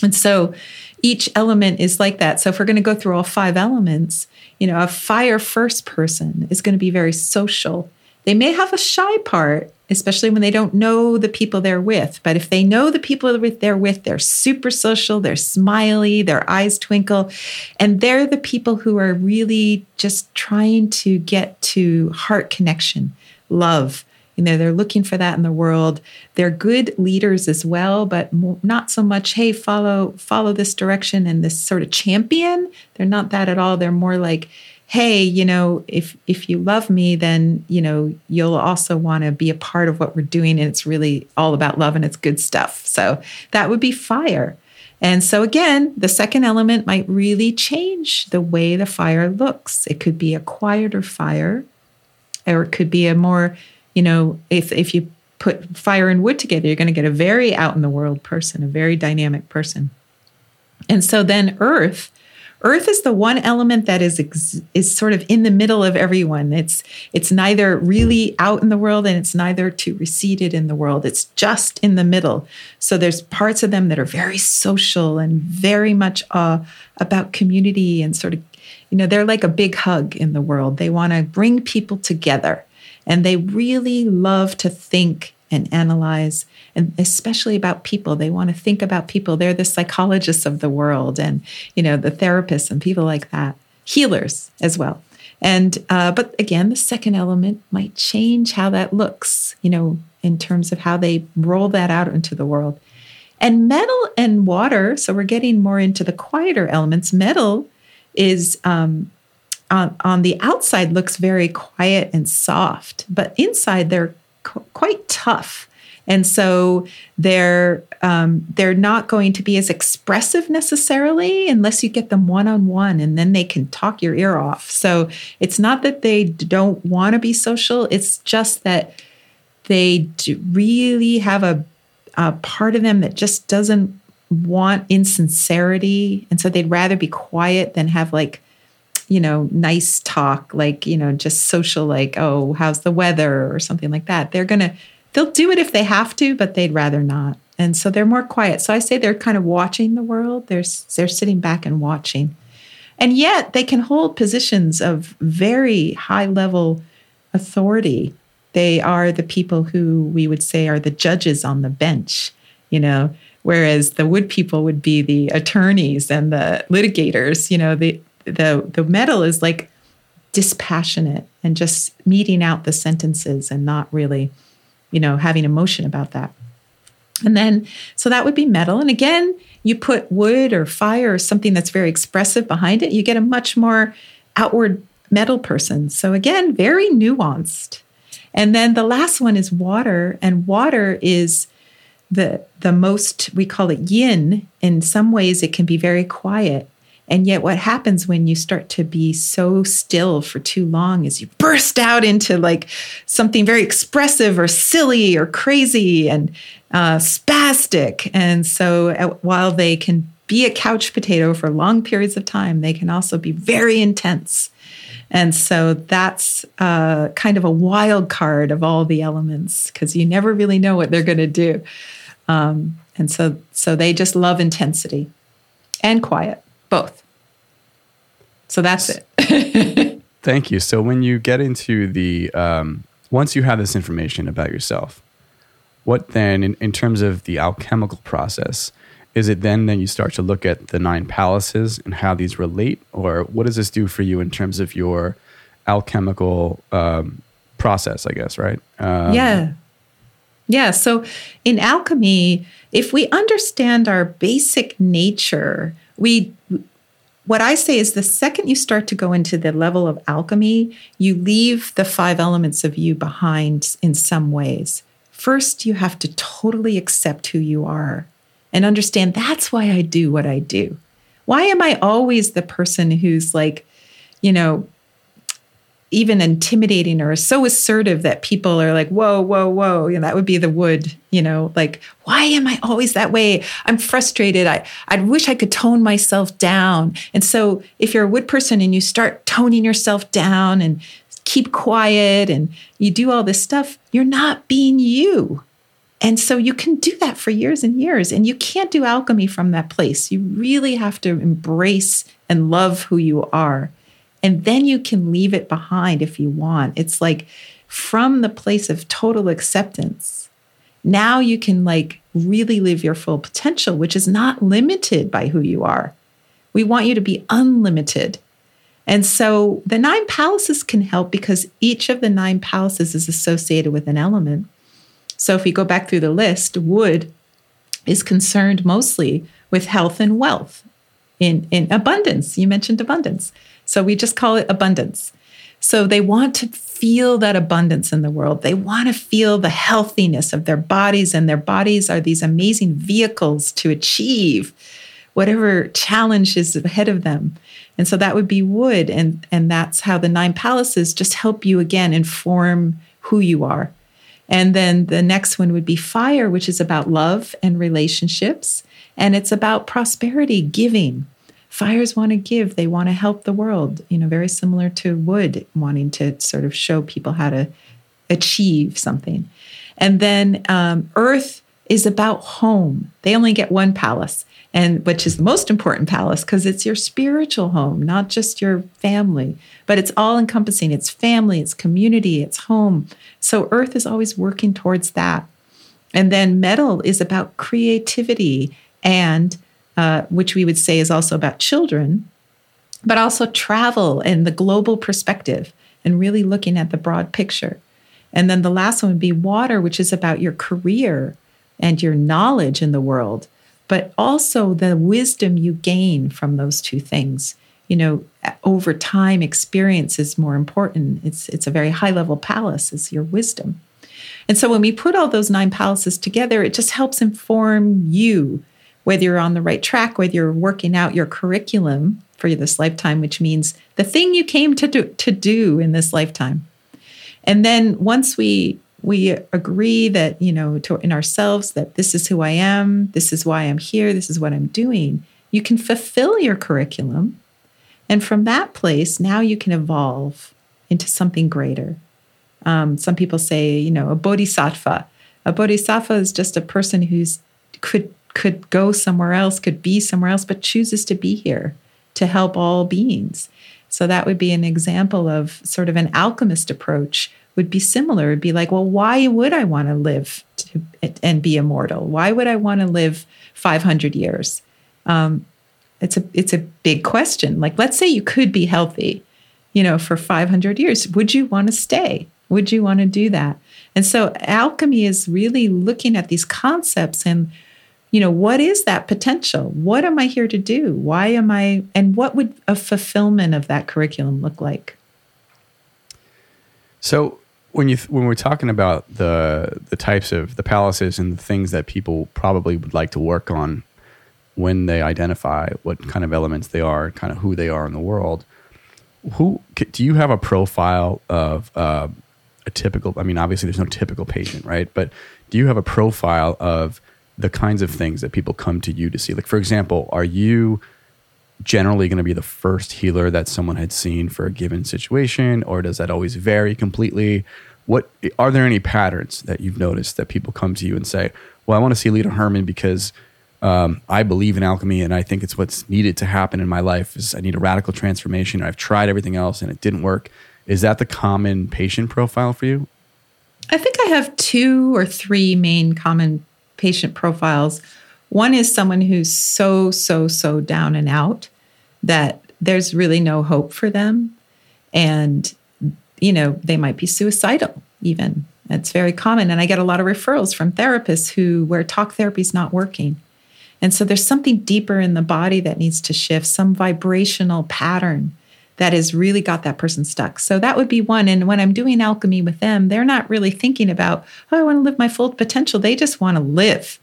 And so each element is like that. So if we're going to go through all five elements, you know, a fire first person is going to be very social. They may have a shy part, especially when they don't know the people they're with. But if they know the people they're with, they're super social, they're smiley, their eyes twinkle, and they're the people who are really just trying to get to heart connection, love. You know, they're looking for that in the world. They're good leaders as well, but not so much, hey, follow follow this direction and this sort of champion. They're not that at all. They're more like, hey, you know, if if you love me, then, you know, you'll also want to be a part of what we're doing and it's really all about love and it's good stuff. So, that would be fire. And so again, the second element might really change the way the fire looks. It could be a quieter fire or it could be a more you know if if you put fire and wood together you're going to get a very out in the world person a very dynamic person and so then earth earth is the one element that is ex- is sort of in the middle of everyone. It's it's neither really out in the world and it's neither too receded in the world. It's just in the middle. So there's parts of them that are very social and very much uh, about community and sort of you know they're like a big hug in the world. They want to bring people together and they really love to think and analyze and especially about people. They want to think about people. They're the psychologists of the world and you know the therapists and people like that. Healers as well. And uh, but again the second element might change how that looks you know in terms of how they roll that out into the world. And metal and water so we're getting more into the quieter elements. Metal is um, on, on the outside looks very quiet and soft, but inside they're qu- quite tough. And so they're um, they're not going to be as expressive necessarily unless you get them one on one, and then they can talk your ear off. So it's not that they don't want to be social; it's just that they really have a, a part of them that just doesn't want insincerity, and so they'd rather be quiet than have like you know, nice talk, like, you know, just social, like, oh, how's the weather or something like that. They're going to, they'll do it if they have to, but they'd rather not. And so they're more quiet. So I say they're kind of watching the world. They're, they're sitting back and watching. And yet they can hold positions of very high level authority. They are the people who we would say are the judges on the bench, you know, whereas the wood people would be the attorneys and the litigators, you know, the, the the metal is like dispassionate and just meting out the sentences and not really you know having emotion about that. And then so that would be metal. And again you put wood or fire or something that's very expressive behind it you get a much more outward metal person. So again very nuanced. And then the last one is water. And water is the the most we call it yin. In some ways it can be very quiet and yet, what happens when you start to be so still for too long is you burst out into like something very expressive or silly or crazy and uh, spastic. And so, uh, while they can be a couch potato for long periods of time, they can also be very intense. And so that's uh, kind of a wild card of all the elements because you never really know what they're going to do. Um, and so, so they just love intensity and quiet, both. So that's it. Thank you. So when you get into the, um, once you have this information about yourself, what then, in, in terms of the alchemical process, is it then that you start to look at the nine palaces and how these relate? Or what does this do for you in terms of your alchemical um, process, I guess, right? Um, yeah. Yeah. So in alchemy, if we understand our basic nature, we what I say is the second you start to go into the level of alchemy, you leave the five elements of you behind in some ways. First, you have to totally accept who you are and understand that's why I do what I do. Why am I always the person who's like, you know, even intimidating or so assertive that people are like, whoa, whoa, whoa. You know, that would be the wood, you know, like, why am I always that way? I'm frustrated. I, I wish I could tone myself down. And so if you're a wood person and you start toning yourself down and keep quiet and you do all this stuff, you're not being you. And so you can do that for years and years. And you can't do alchemy from that place. You really have to embrace and love who you are and then you can leave it behind if you want. It's like from the place of total acceptance. Now you can like really live your full potential, which is not limited by who you are. We want you to be unlimited. And so the nine palaces can help because each of the nine palaces is associated with an element. So if we go back through the list, wood is concerned mostly with health and wealth in, in abundance. You mentioned abundance. So we just call it abundance. So they want to feel that abundance in the world. They want to feel the healthiness of their bodies, and their bodies are these amazing vehicles to achieve whatever challenge is ahead of them. And so that would be wood. And, and that's how the nine palaces just help you again inform who you are. And then the next one would be fire, which is about love and relationships. And it's about prosperity, giving. Fires want to give, they want to help the world, you know, very similar to wood wanting to sort of show people how to achieve something. And then um, earth is about home. They only get one palace, and which is the most important palace because it's your spiritual home, not just your family, but it's all encompassing. It's family, it's community, it's home. So earth is always working towards that. And then metal is about creativity and uh, which we would say is also about children, but also travel and the global perspective and really looking at the broad picture. And then the last one would be water, which is about your career and your knowledge in the world, but also the wisdom you gain from those two things. You know, over time, experience is more important. It's it's a very high level palace. Is your wisdom, and so when we put all those nine palaces together, it just helps inform you whether you're on the right track, whether you're working out your curriculum for this lifetime, which means the thing you came to do, to do in this lifetime. And then once we we agree that you know to, in ourselves that this is who I am, this is why I'm here, this is what I'm doing, you can fulfill your curriculum, and from that place now you can evolve into something greater. Um, some people say you know a bodhisattva. A bodhisattva is just a person who's could could go somewhere else, could be somewhere else, but chooses to be here to help all beings. So that would be an example of sort of an alchemist approach would be similar. It'd be like, well, why would I want to live and be immortal? Why would I want to live 500 years? Um, it's a it's a big question. Like, let's say you could be healthy, you know, for 500 years. Would you want to stay? Would you want to do that? And so, alchemy is really looking at these concepts and you know what is that potential? What am i here to do? Why am i and what would a fulfillment of that curriculum look like? So when you when we're talking about the the types of the palaces and the things that people probably would like to work on when they identify what kind of elements they are kind of who they are in the world who do you have a profile of uh, a typical i mean obviously there's no typical patient right? But do you have a profile of the kinds of things that people come to you to see? Like, for example, are you generally going to be the first healer that someone had seen for a given situation, or does that always vary completely? what are there any patterns that you've noticed that people come to you and say, "Well, I want to see Leta Herman because um, I believe in alchemy and I think it's what's needed to happen in my life. Is I need a radical transformation. I've tried everything else and it didn't work." Is that the common patient profile for you? I think I have two or three main common patient profiles. One is someone who's so, so, so down and out that there's really no hope for them. And, you know, they might be suicidal even. It's very common. And I get a lot of referrals from therapists who where talk therapy is not working. And so there's something deeper in the body that needs to shift, some vibrational pattern that has really got that person stuck. So that would be one. And when I'm doing alchemy with them, they're not really thinking about, oh, I want to live my full potential. They just want to live.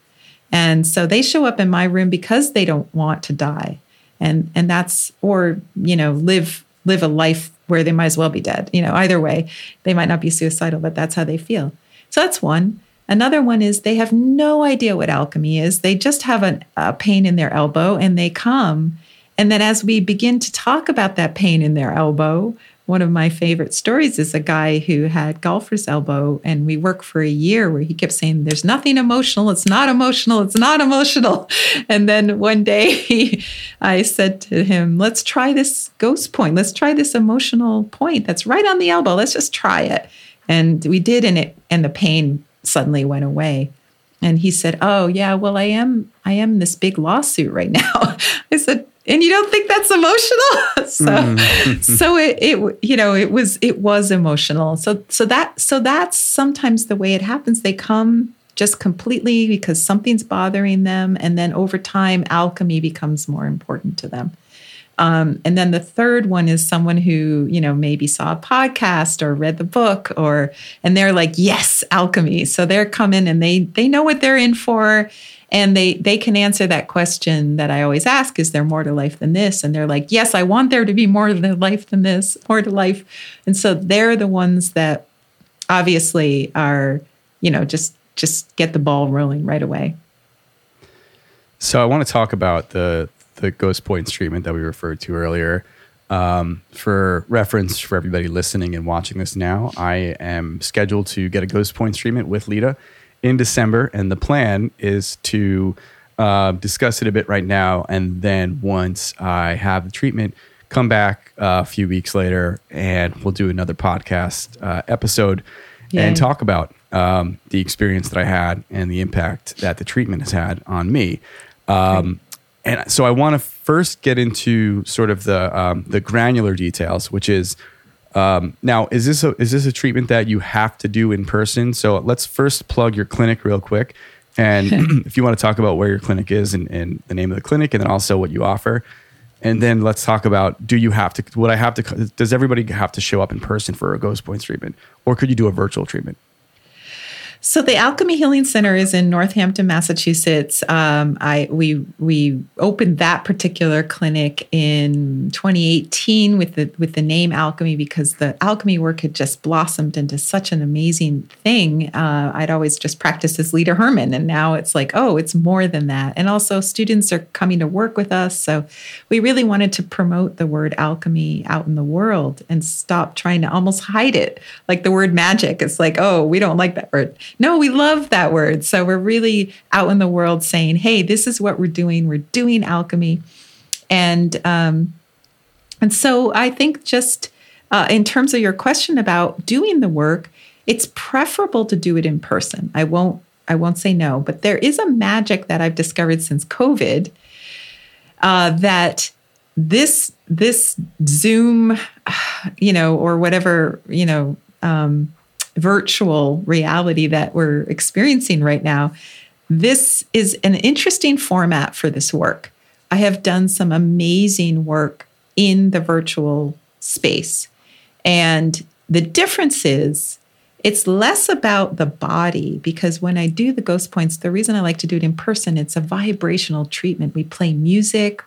And so they show up in my room because they don't want to die. And and that's or, you know, live live a life where they might as well be dead. You know, either way, they might not be suicidal, but that's how they feel. So that's one. Another one is they have no idea what alchemy is. They just have an, a pain in their elbow and they come and then as we begin to talk about that pain in their elbow, one of my favorite stories is a guy who had golfer's elbow, and we worked for a year where he kept saying, There's nothing emotional. It's not emotional. It's not emotional. And then one day he, I said to him, Let's try this ghost point. Let's try this emotional point that's right on the elbow. Let's just try it. And we did, and it, and the pain suddenly went away. And he said, "Oh, yeah, well I am I am this big lawsuit right now." I said, and you don't think that's emotional? So mm. so it, it you know it was it was emotional. So so that so that's sometimes the way it happens. They come just completely because something's bothering them and then over time alchemy becomes more important to them. Um, and then the third one is someone who you know maybe saw a podcast or read the book or and they're like yes alchemy. So they're coming and they they know what they're in for and they they can answer that question that I always ask is there more to life than this? And they're like yes I want there to be more to life than this more to life. And so they're the ones that obviously are you know just just get the ball rolling right away. So I want to talk about the the ghost points treatment that we referred to earlier. Um, for reference for everybody listening and watching this now I am scheduled to get a ghost points treatment with Leta in December, and the plan is to uh, discuss it a bit right now, and then once I have the treatment, come back uh, a few weeks later, and we'll do another podcast uh, episode Yay. and talk about um, the experience that I had and the impact that the treatment has had on me. Um, and so I want to first get into sort of the um, the granular details, which is um, now, is this a, is this a treatment that you have to do in person? So let's first plug your clinic real quick, and if you want to talk about where your clinic is and, and, the name of the clinic, and then also what you offer, and then let's talk about do you have to? Would I have to? Does everybody have to show up in person for a Ghost Points treatment, or could you do a virtual treatment? So the Alchemy Healing Center is in Northampton, Massachusetts. Um, I we we opened that particular clinic in 2018 with the with the name Alchemy because the alchemy work had just blossomed into such an amazing thing. Uh, I'd always just practiced as Leta Herman, and now it's like oh, it's more than that. And also students are coming to work with us, so we really wanted to promote the word alchemy out in the world and stop trying to almost hide it, like the word magic. It's like oh, we don't like that word no, we love that word. So we're really out in the world saying, hey, this is what we're doing. We're doing alchemy. And um, and so I think just uh, in terms of your question about doing the work, it's preferable to do it in person. I won't I won't say no, but there is a magic that I've discovered since COVID uh, that this this Zoom, you know, or whatever you know um, virtual reality that we're experiencing right now, this is an interesting format for this work. I have done some amazing work in the virtual space. And the difference is it's less about the body because when I do the ghost points, the reason I like to do it in person, it's a vibrational treatment. We play music,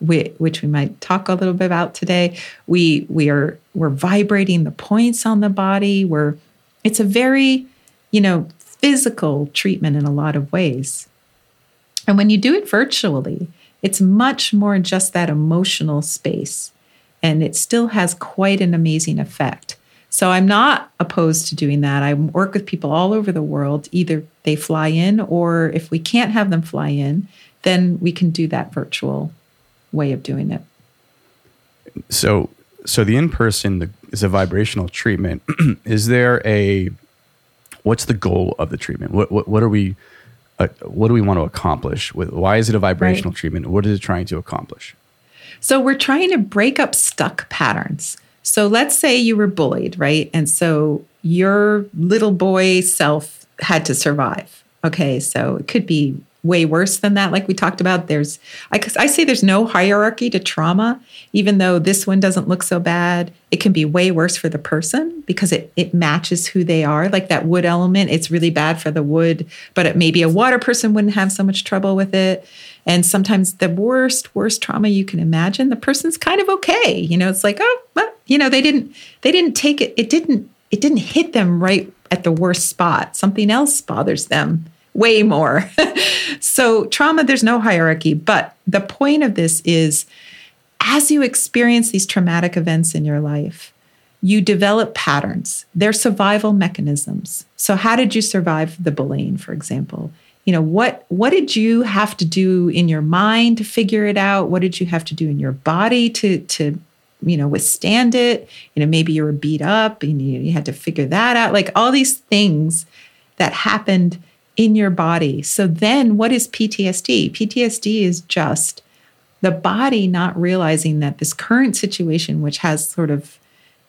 which we might talk a little bit about today. We we are we're vibrating the points on the body. We're it's a very, you know, physical treatment in a lot of ways. And when you do it virtually, it's much more just that emotional space. And it still has quite an amazing effect. So I'm not opposed to doing that. I work with people all over the world. Either they fly in, or if we can't have them fly in, then we can do that virtual way of doing it. So, so the in person is a vibrational treatment. is there a what's the goal of the treatment? What what, what are we uh, what do we want to accomplish with why is it a vibrational right. treatment? What is it trying to accomplish? So we're trying to break up stuck patterns. So let's say you were bullied, right? And so your little boy self had to survive. Okay, so it could be way worse than that. Like we talked about there's I, I say there's no hierarchy to trauma even though this one doesn't look so bad. It can be way worse for the person because it, it matches who they are. Like that wood element it's really bad for the wood but it, maybe a water person wouldn't have so much trouble with it. And sometimes the worst worst trauma you can imagine the person's kind of okay. You know it's like oh well, you know they didn't they didn't take it it didn't it didn't hit them right at the worst spot. Something else bothers them way more. so, trauma, there's no hierarchy. But the point of this is as you experience these traumatic events in your life, you develop patterns. They're survival mechanisms. So, how did you survive the bullying, for example? You know, what what did you have to do in your mind to figure it out? What did you have to do in your body to to you know withstand it? You know, maybe you were beat up and you, you had to figure that out. Like all these things that happened in your body. So then what is PTSD? PTSD is just the body not realizing that this current situation, which has sort of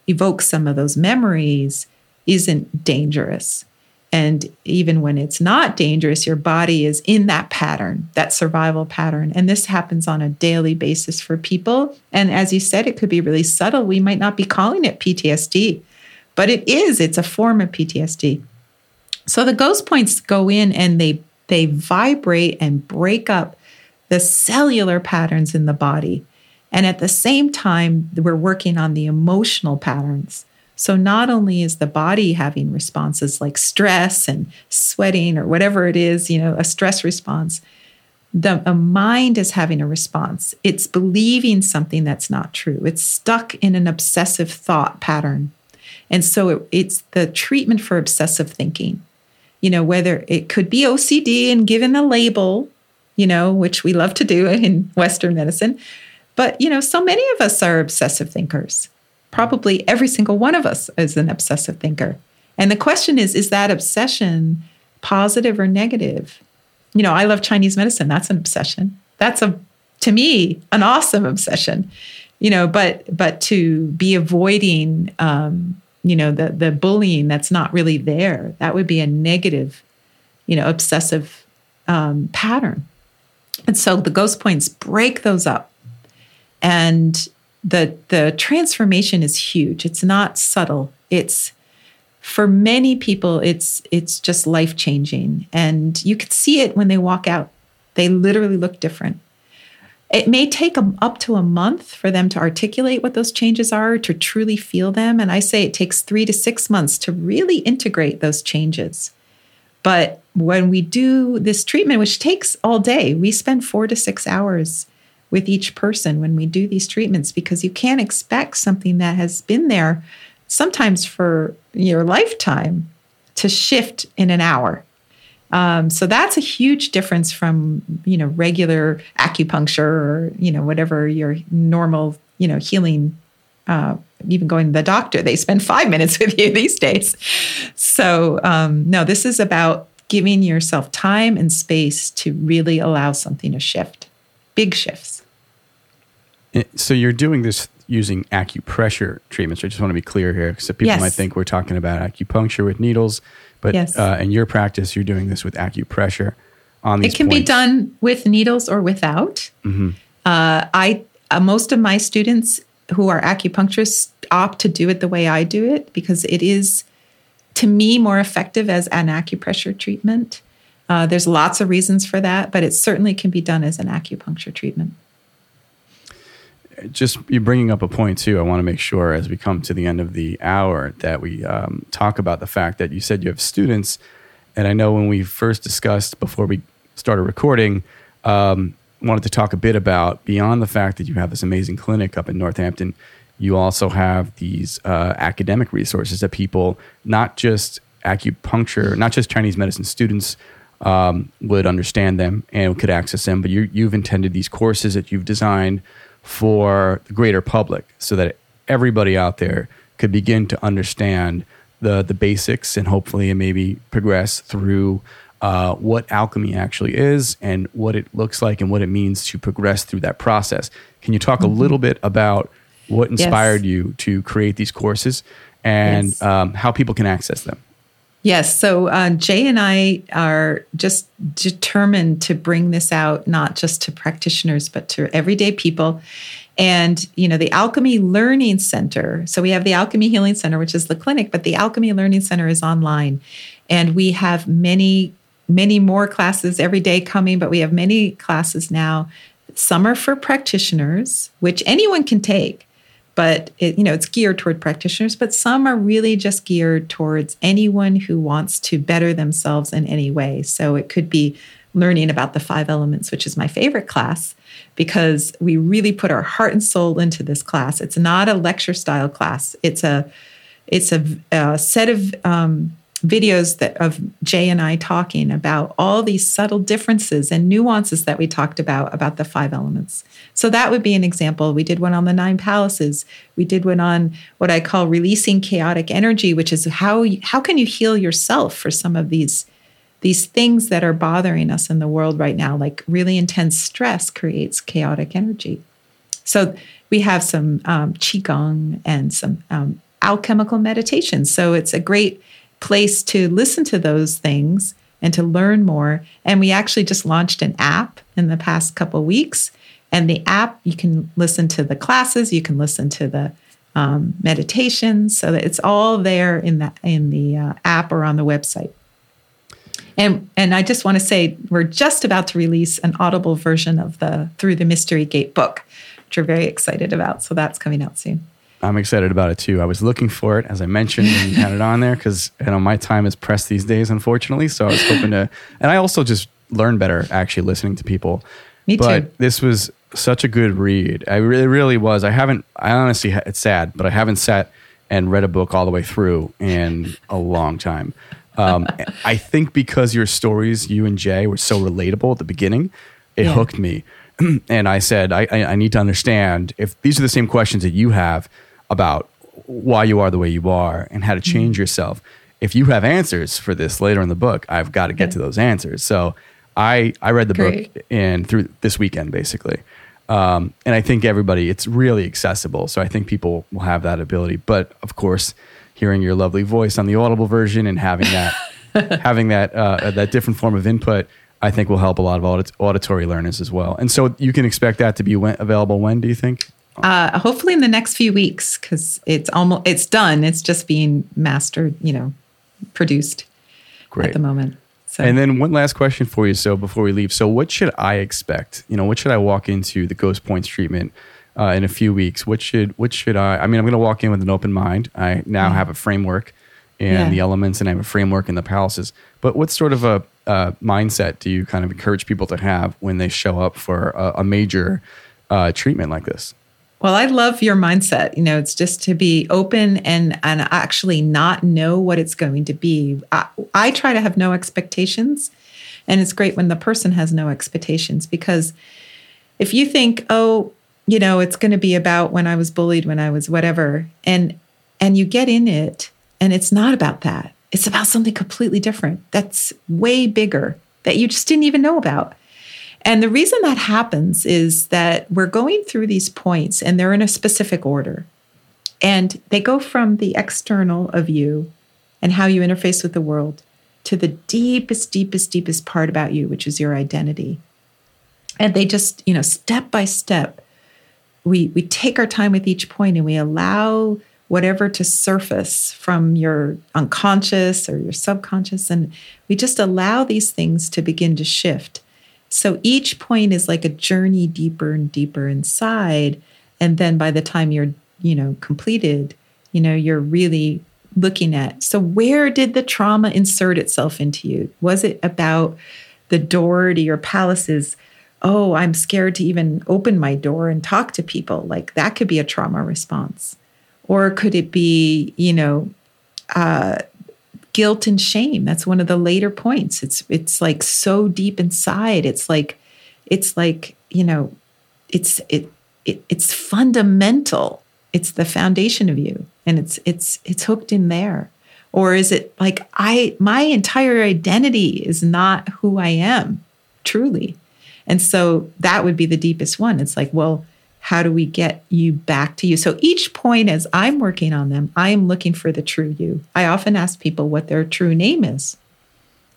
evoked some of those memories, isn't dangerous. And even when it's not dangerous, your body is in that pattern, that survival pattern. And this happens on a daily basis for people. And as you said, it could be really subtle. We might not be calling it PTSD, but it is. It's a form of PTSD. So the ghost points go in and they they vibrate and break up the cellular patterns in the body. And at the same time, we're working on the emotional patterns. So not only is the body having responses like stress and sweating or whatever it is, you know, a stress response, the mind is having a response. It's believing something that's not true. It's stuck in an obsessive thought pattern. And so it, it's the treatment for obsessive thinking you know, whether it could be OCD and given a label, you know, which we love to do in Western medicine. But, you know, so many of us are obsessive thinkers. Probably every single one of us is an obsessive thinker. And the question is is that obsession positive or negative? You know, I love Chinese medicine. That's an obsession. That's a, to me, an awesome obsession. You know, but but to be avoiding um, you know the the bullying that's not really there that would be a negative you know obsessive um, pattern. And so the ghost points break those up. And the the transformation is huge. It's not subtle. It's for many people it's it's just life changing and you can see it when they walk out. They literally look different it may take a, up to a month for them to articulate what those changes are, to truly feel them. And I say it takes three to six months to really integrate those changes. But when we do this treatment, which takes all day, we spend four to six hours with each person when we do these treatments because you can't expect something that has been there sometimes for your lifetime to shift in an hour. Um, so that's a huge difference from you know regular acupuncture or you know whatever your normal you know healing. Uh, even going to the doctor, they spend five minutes with you these days. So um, no, this is about giving yourself time and space to really allow something to shift, big shifts. Eh, so you're doing this using acupressure treatments. I just want to be clear here because people yes. might think we're talking about acupuncture with needles. But yes. uh, in your practice, you're doing this with acupressure on these. It can points. be done with needles or without. Mm-hmm. Uh, I uh, most of my students who are acupuncturists opt to do it the way I do it because it is, to me, more effective as an acupressure treatment. Uh, there's lots of reasons for that, but it certainly can be done as an acupuncture treatment just you bringing up a point too. I want to make sure as we come to the end of the hour that we um, talk about the fact that you said you have students, and I know when we first discussed before we started recording, um, wanted to talk a bit about beyond the fact that you have this amazing clinic up in Northampton. you also have these uh, academic resources that people, not just acupuncture, not just Chinese medicine students, um, would understand them and could access them, but you, you've intended these courses that you've designed for the greater public so that everybody out there could begin to understand the, the basics and hopefully maybe progress through uh, what alchemy actually is and what it looks like and what it means to progress through that process. Can you talk mm-hmm. a little bit about what inspired yes. you to create these courses and yes. um, how people can access them? Yes. So uh, Jay and I are just determined to bring this out, not just to practitioners, but to everyday people. And, you know, the Alchemy Learning Center. So we have the Alchemy Healing Center, which is the clinic, but the Alchemy Learning Center is online. And we have many, many more classes every day coming, but we have many classes now. Some are for practitioners, which anyone can take but it, you know it's geared toward practitioners but some are really just geared towards anyone who wants to better themselves in any way. So it could be learning about the five elements which is my favorite class because we really put our heart and soul into this class. It's not a lecture style class. It's a it's a, a set of um, videos that of Jay and I talking about all these subtle differences and nuances that we talked about about the five elements. So that would be an example. We did one on the nine palaces. We did one on what I call releasing chaotic energy, which is how how can you heal yourself for some of these these things that are bothering us in the world right now, like really intense stress creates chaotic energy. So we have some um, qigong and some um, alchemical meditation. So it's a great place to listen to those things and to learn more. And we actually just launched an app in the past couple weeks. And the app, you can listen to the classes, you can listen to the um, meditations, so that it's all there in the in the uh, app or on the website. And and I just want to say we're just about to release an audible version of the Through the Mystery Gate book, which we're very excited about. So that's coming out soon. I'm excited about it too. I was looking for it, as I mentioned, and had it on there because you know my time is pressed these days, unfortunately. So I was hoping to, and I also just learn better actually listening to people. Me but too. this was such a good read. I really, really was. I haven't. I honestly, it's sad, but I haven't sat and read a book all the way through in a long time. Um, I think because your stories, you and Jay, were so relatable at the beginning, it yeah. hooked me. and I said, I, I, I need to understand if these are the same questions that you have about why you are the way you are and how to change mm-hmm. yourself. If you have answers for this later in the book, I've got to get to those answers. So I I read the Great. book in through this weekend basically. Um, and I think everybody, it's really accessible. So I think people will have that ability. But of course, hearing your lovely voice on the Audible version and having that, having that, uh, that different form of input, I think will help a lot of audit- auditory learners as well. And so you can expect that to be when, available when, do you think? Uh, hopefully in the next few weeks because it's almost it's done. It's just being mastered, you know, produced Great. at the moment. So. And then one last question for you. So before we leave, so what should I expect? You know, what should I walk into the Ghost Points treatment uh, in a few weeks? What should what should I? I mean, I'm going to walk in with an open mind. I now yeah. have a framework and yeah. the elements, and I have a framework in the palaces. But what sort of a uh, mindset do you kind of encourage people to have when they show up for a, a major uh, treatment like this? Well, I love your mindset. You know, it's just to be open and and actually not know what it's going to be. I, I try to have no expectations, and it's great when the person has no expectations because if you think, oh, you know, it's going to be about when I was bullied, when I was whatever, and and you get in it, and it's not about that. It's about something completely different. That's way bigger that you just didn't even know about. And the reason that happens is that we're going through these points and they're in a specific order. And they go from the external of you and how you interface with the world to the deepest, deepest, deepest part about you, which is your identity. And they just, you know, step by step, we we take our time with each point and we allow whatever to surface from your unconscious or your subconscious. And we just allow these things to begin to shift. So each point is like a journey deeper and deeper inside. And then by the time you're, you know, completed, you know, you're really looking at so where did the trauma insert itself into you? Was it about the door to your palaces? oh, I'm scared to even open my door and talk to people. Like that could be a trauma response. Or could it be, you know, uh, guilt and shame? That's one of the later points. It's it's like so deep inside. It's like it's like you know, it's it, it it's fundamental. It's the foundation of you, and it's it's it's hooked in there. Or is it like I my entire identity is not who I am truly? And so that would be the deepest one. It's like, well, how do we get you back to you? So each point, as I'm working on them, I am looking for the true you. I often ask people what their true name is.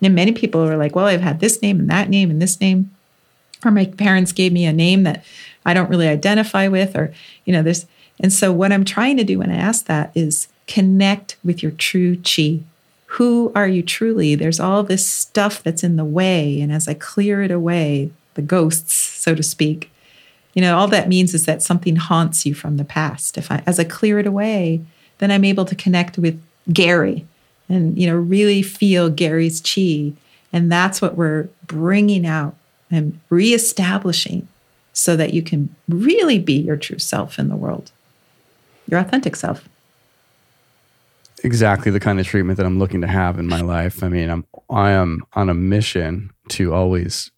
And many people are like, well, I've had this name and that name and this name. Or my parents gave me a name that I don't really identify with, or, you know, this. And so what I'm trying to do when I ask that is connect with your true chi. Who are you truly? There's all this stuff that's in the way. And as I clear it away, the ghosts, so to speak. You know, all that means is that something haunts you from the past. If I, as I clear it away, then I'm able to connect with Gary and, you know, really feel Gary's chi. And that's what we're bringing out and reestablishing so that you can really be your true self in the world, your authentic self. Exactly the kind of treatment that I'm looking to have in my life. I mean, I'm I am on a mission to always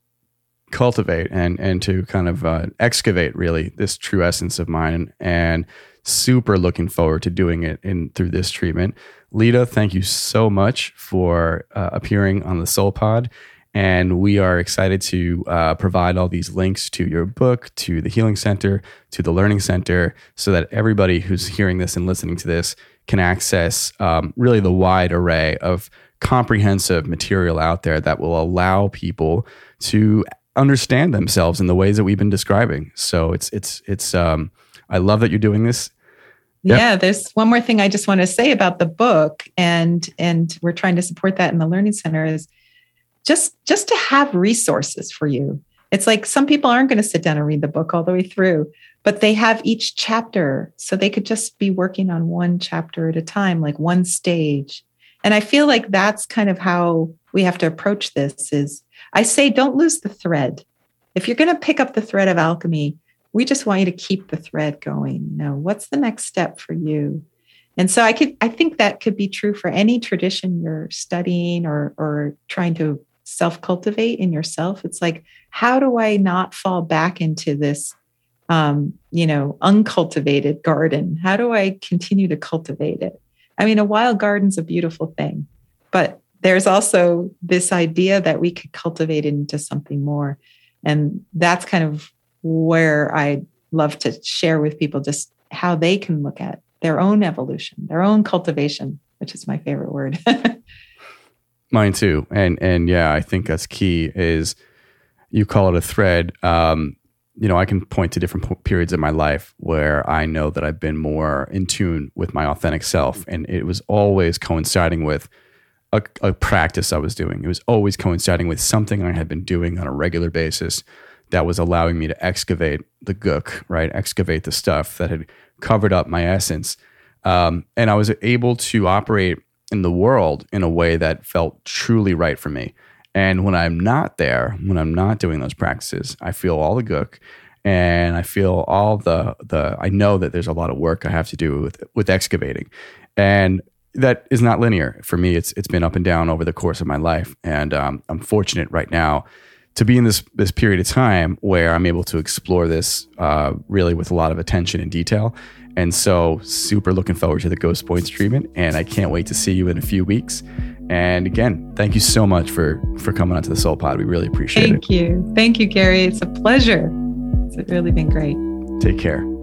cultivate and and to kind of uh, excavate really this true essence of mine and super looking forward to doing it in through this treatment. Leta thank you so much for uh, appearing on the soul pod. And we are excited to uh, provide all these links to your book to the healing center to the learning center so that everybody who's hearing this and listening to this can access um, really the wide array of comprehensive material out there that will allow people to understand themselves in the ways that we've been describing. So it's it's it's um I love that you're doing this. Yep. Yeah, there's one more thing I just want to say about the book and and we're trying to support that in the learning center is just just to have resources for you. It's like some people aren't going to sit down and read the book all the way through, but they have each chapter so they could just be working on one chapter at a time, like one stage. And I feel like that's kind of how we have to approach this is I say don't lose the thread. If you're going to pick up the thread of alchemy, we just want you to keep the thread going. You know, what's the next step for you? And so I could I think that could be true for any tradition you're studying or or trying to self-cultivate in yourself. It's like, how do I not fall back into this um, you know, uncultivated garden? How do I continue to cultivate it? I mean, a wild garden's a beautiful thing, but there's also this idea that we could cultivate it into something more. And that's kind of where I love to share with people just how they can look at their own evolution, their own cultivation, which is my favorite word. Mine too. And and yeah, I think that's key is you call it a thread. Um, you know, I can point to different periods in my life where I know that I've been more in tune with my authentic self. And it was always coinciding with a, a, practice I was doing. It was always coinciding with something I had been doing on a regular basis that was allowing me to excavate the gook, right? Excavate the stuff that had covered up my essence. Um, and I was able to operate in the world in a way that felt truly right for me. And when I'm not there, when I'm not doing those practices, I feel all the gook and I feel all the the I know that there's a lot of work I have to do with with excavating. And that is not linear for me. It's it's been up and down over the course of my life, and um, I'm fortunate right now to be in this this period of time where I'm able to explore this uh, really with a lot of attention and detail. And so, super looking forward to the Ghost Points treatment, and I can't wait to see you in a few weeks. And again, thank you so much for for coming onto the Soul Pod. We really appreciate thank it. Thank you, thank you, Gary. It's a pleasure. It's really been great. Take care.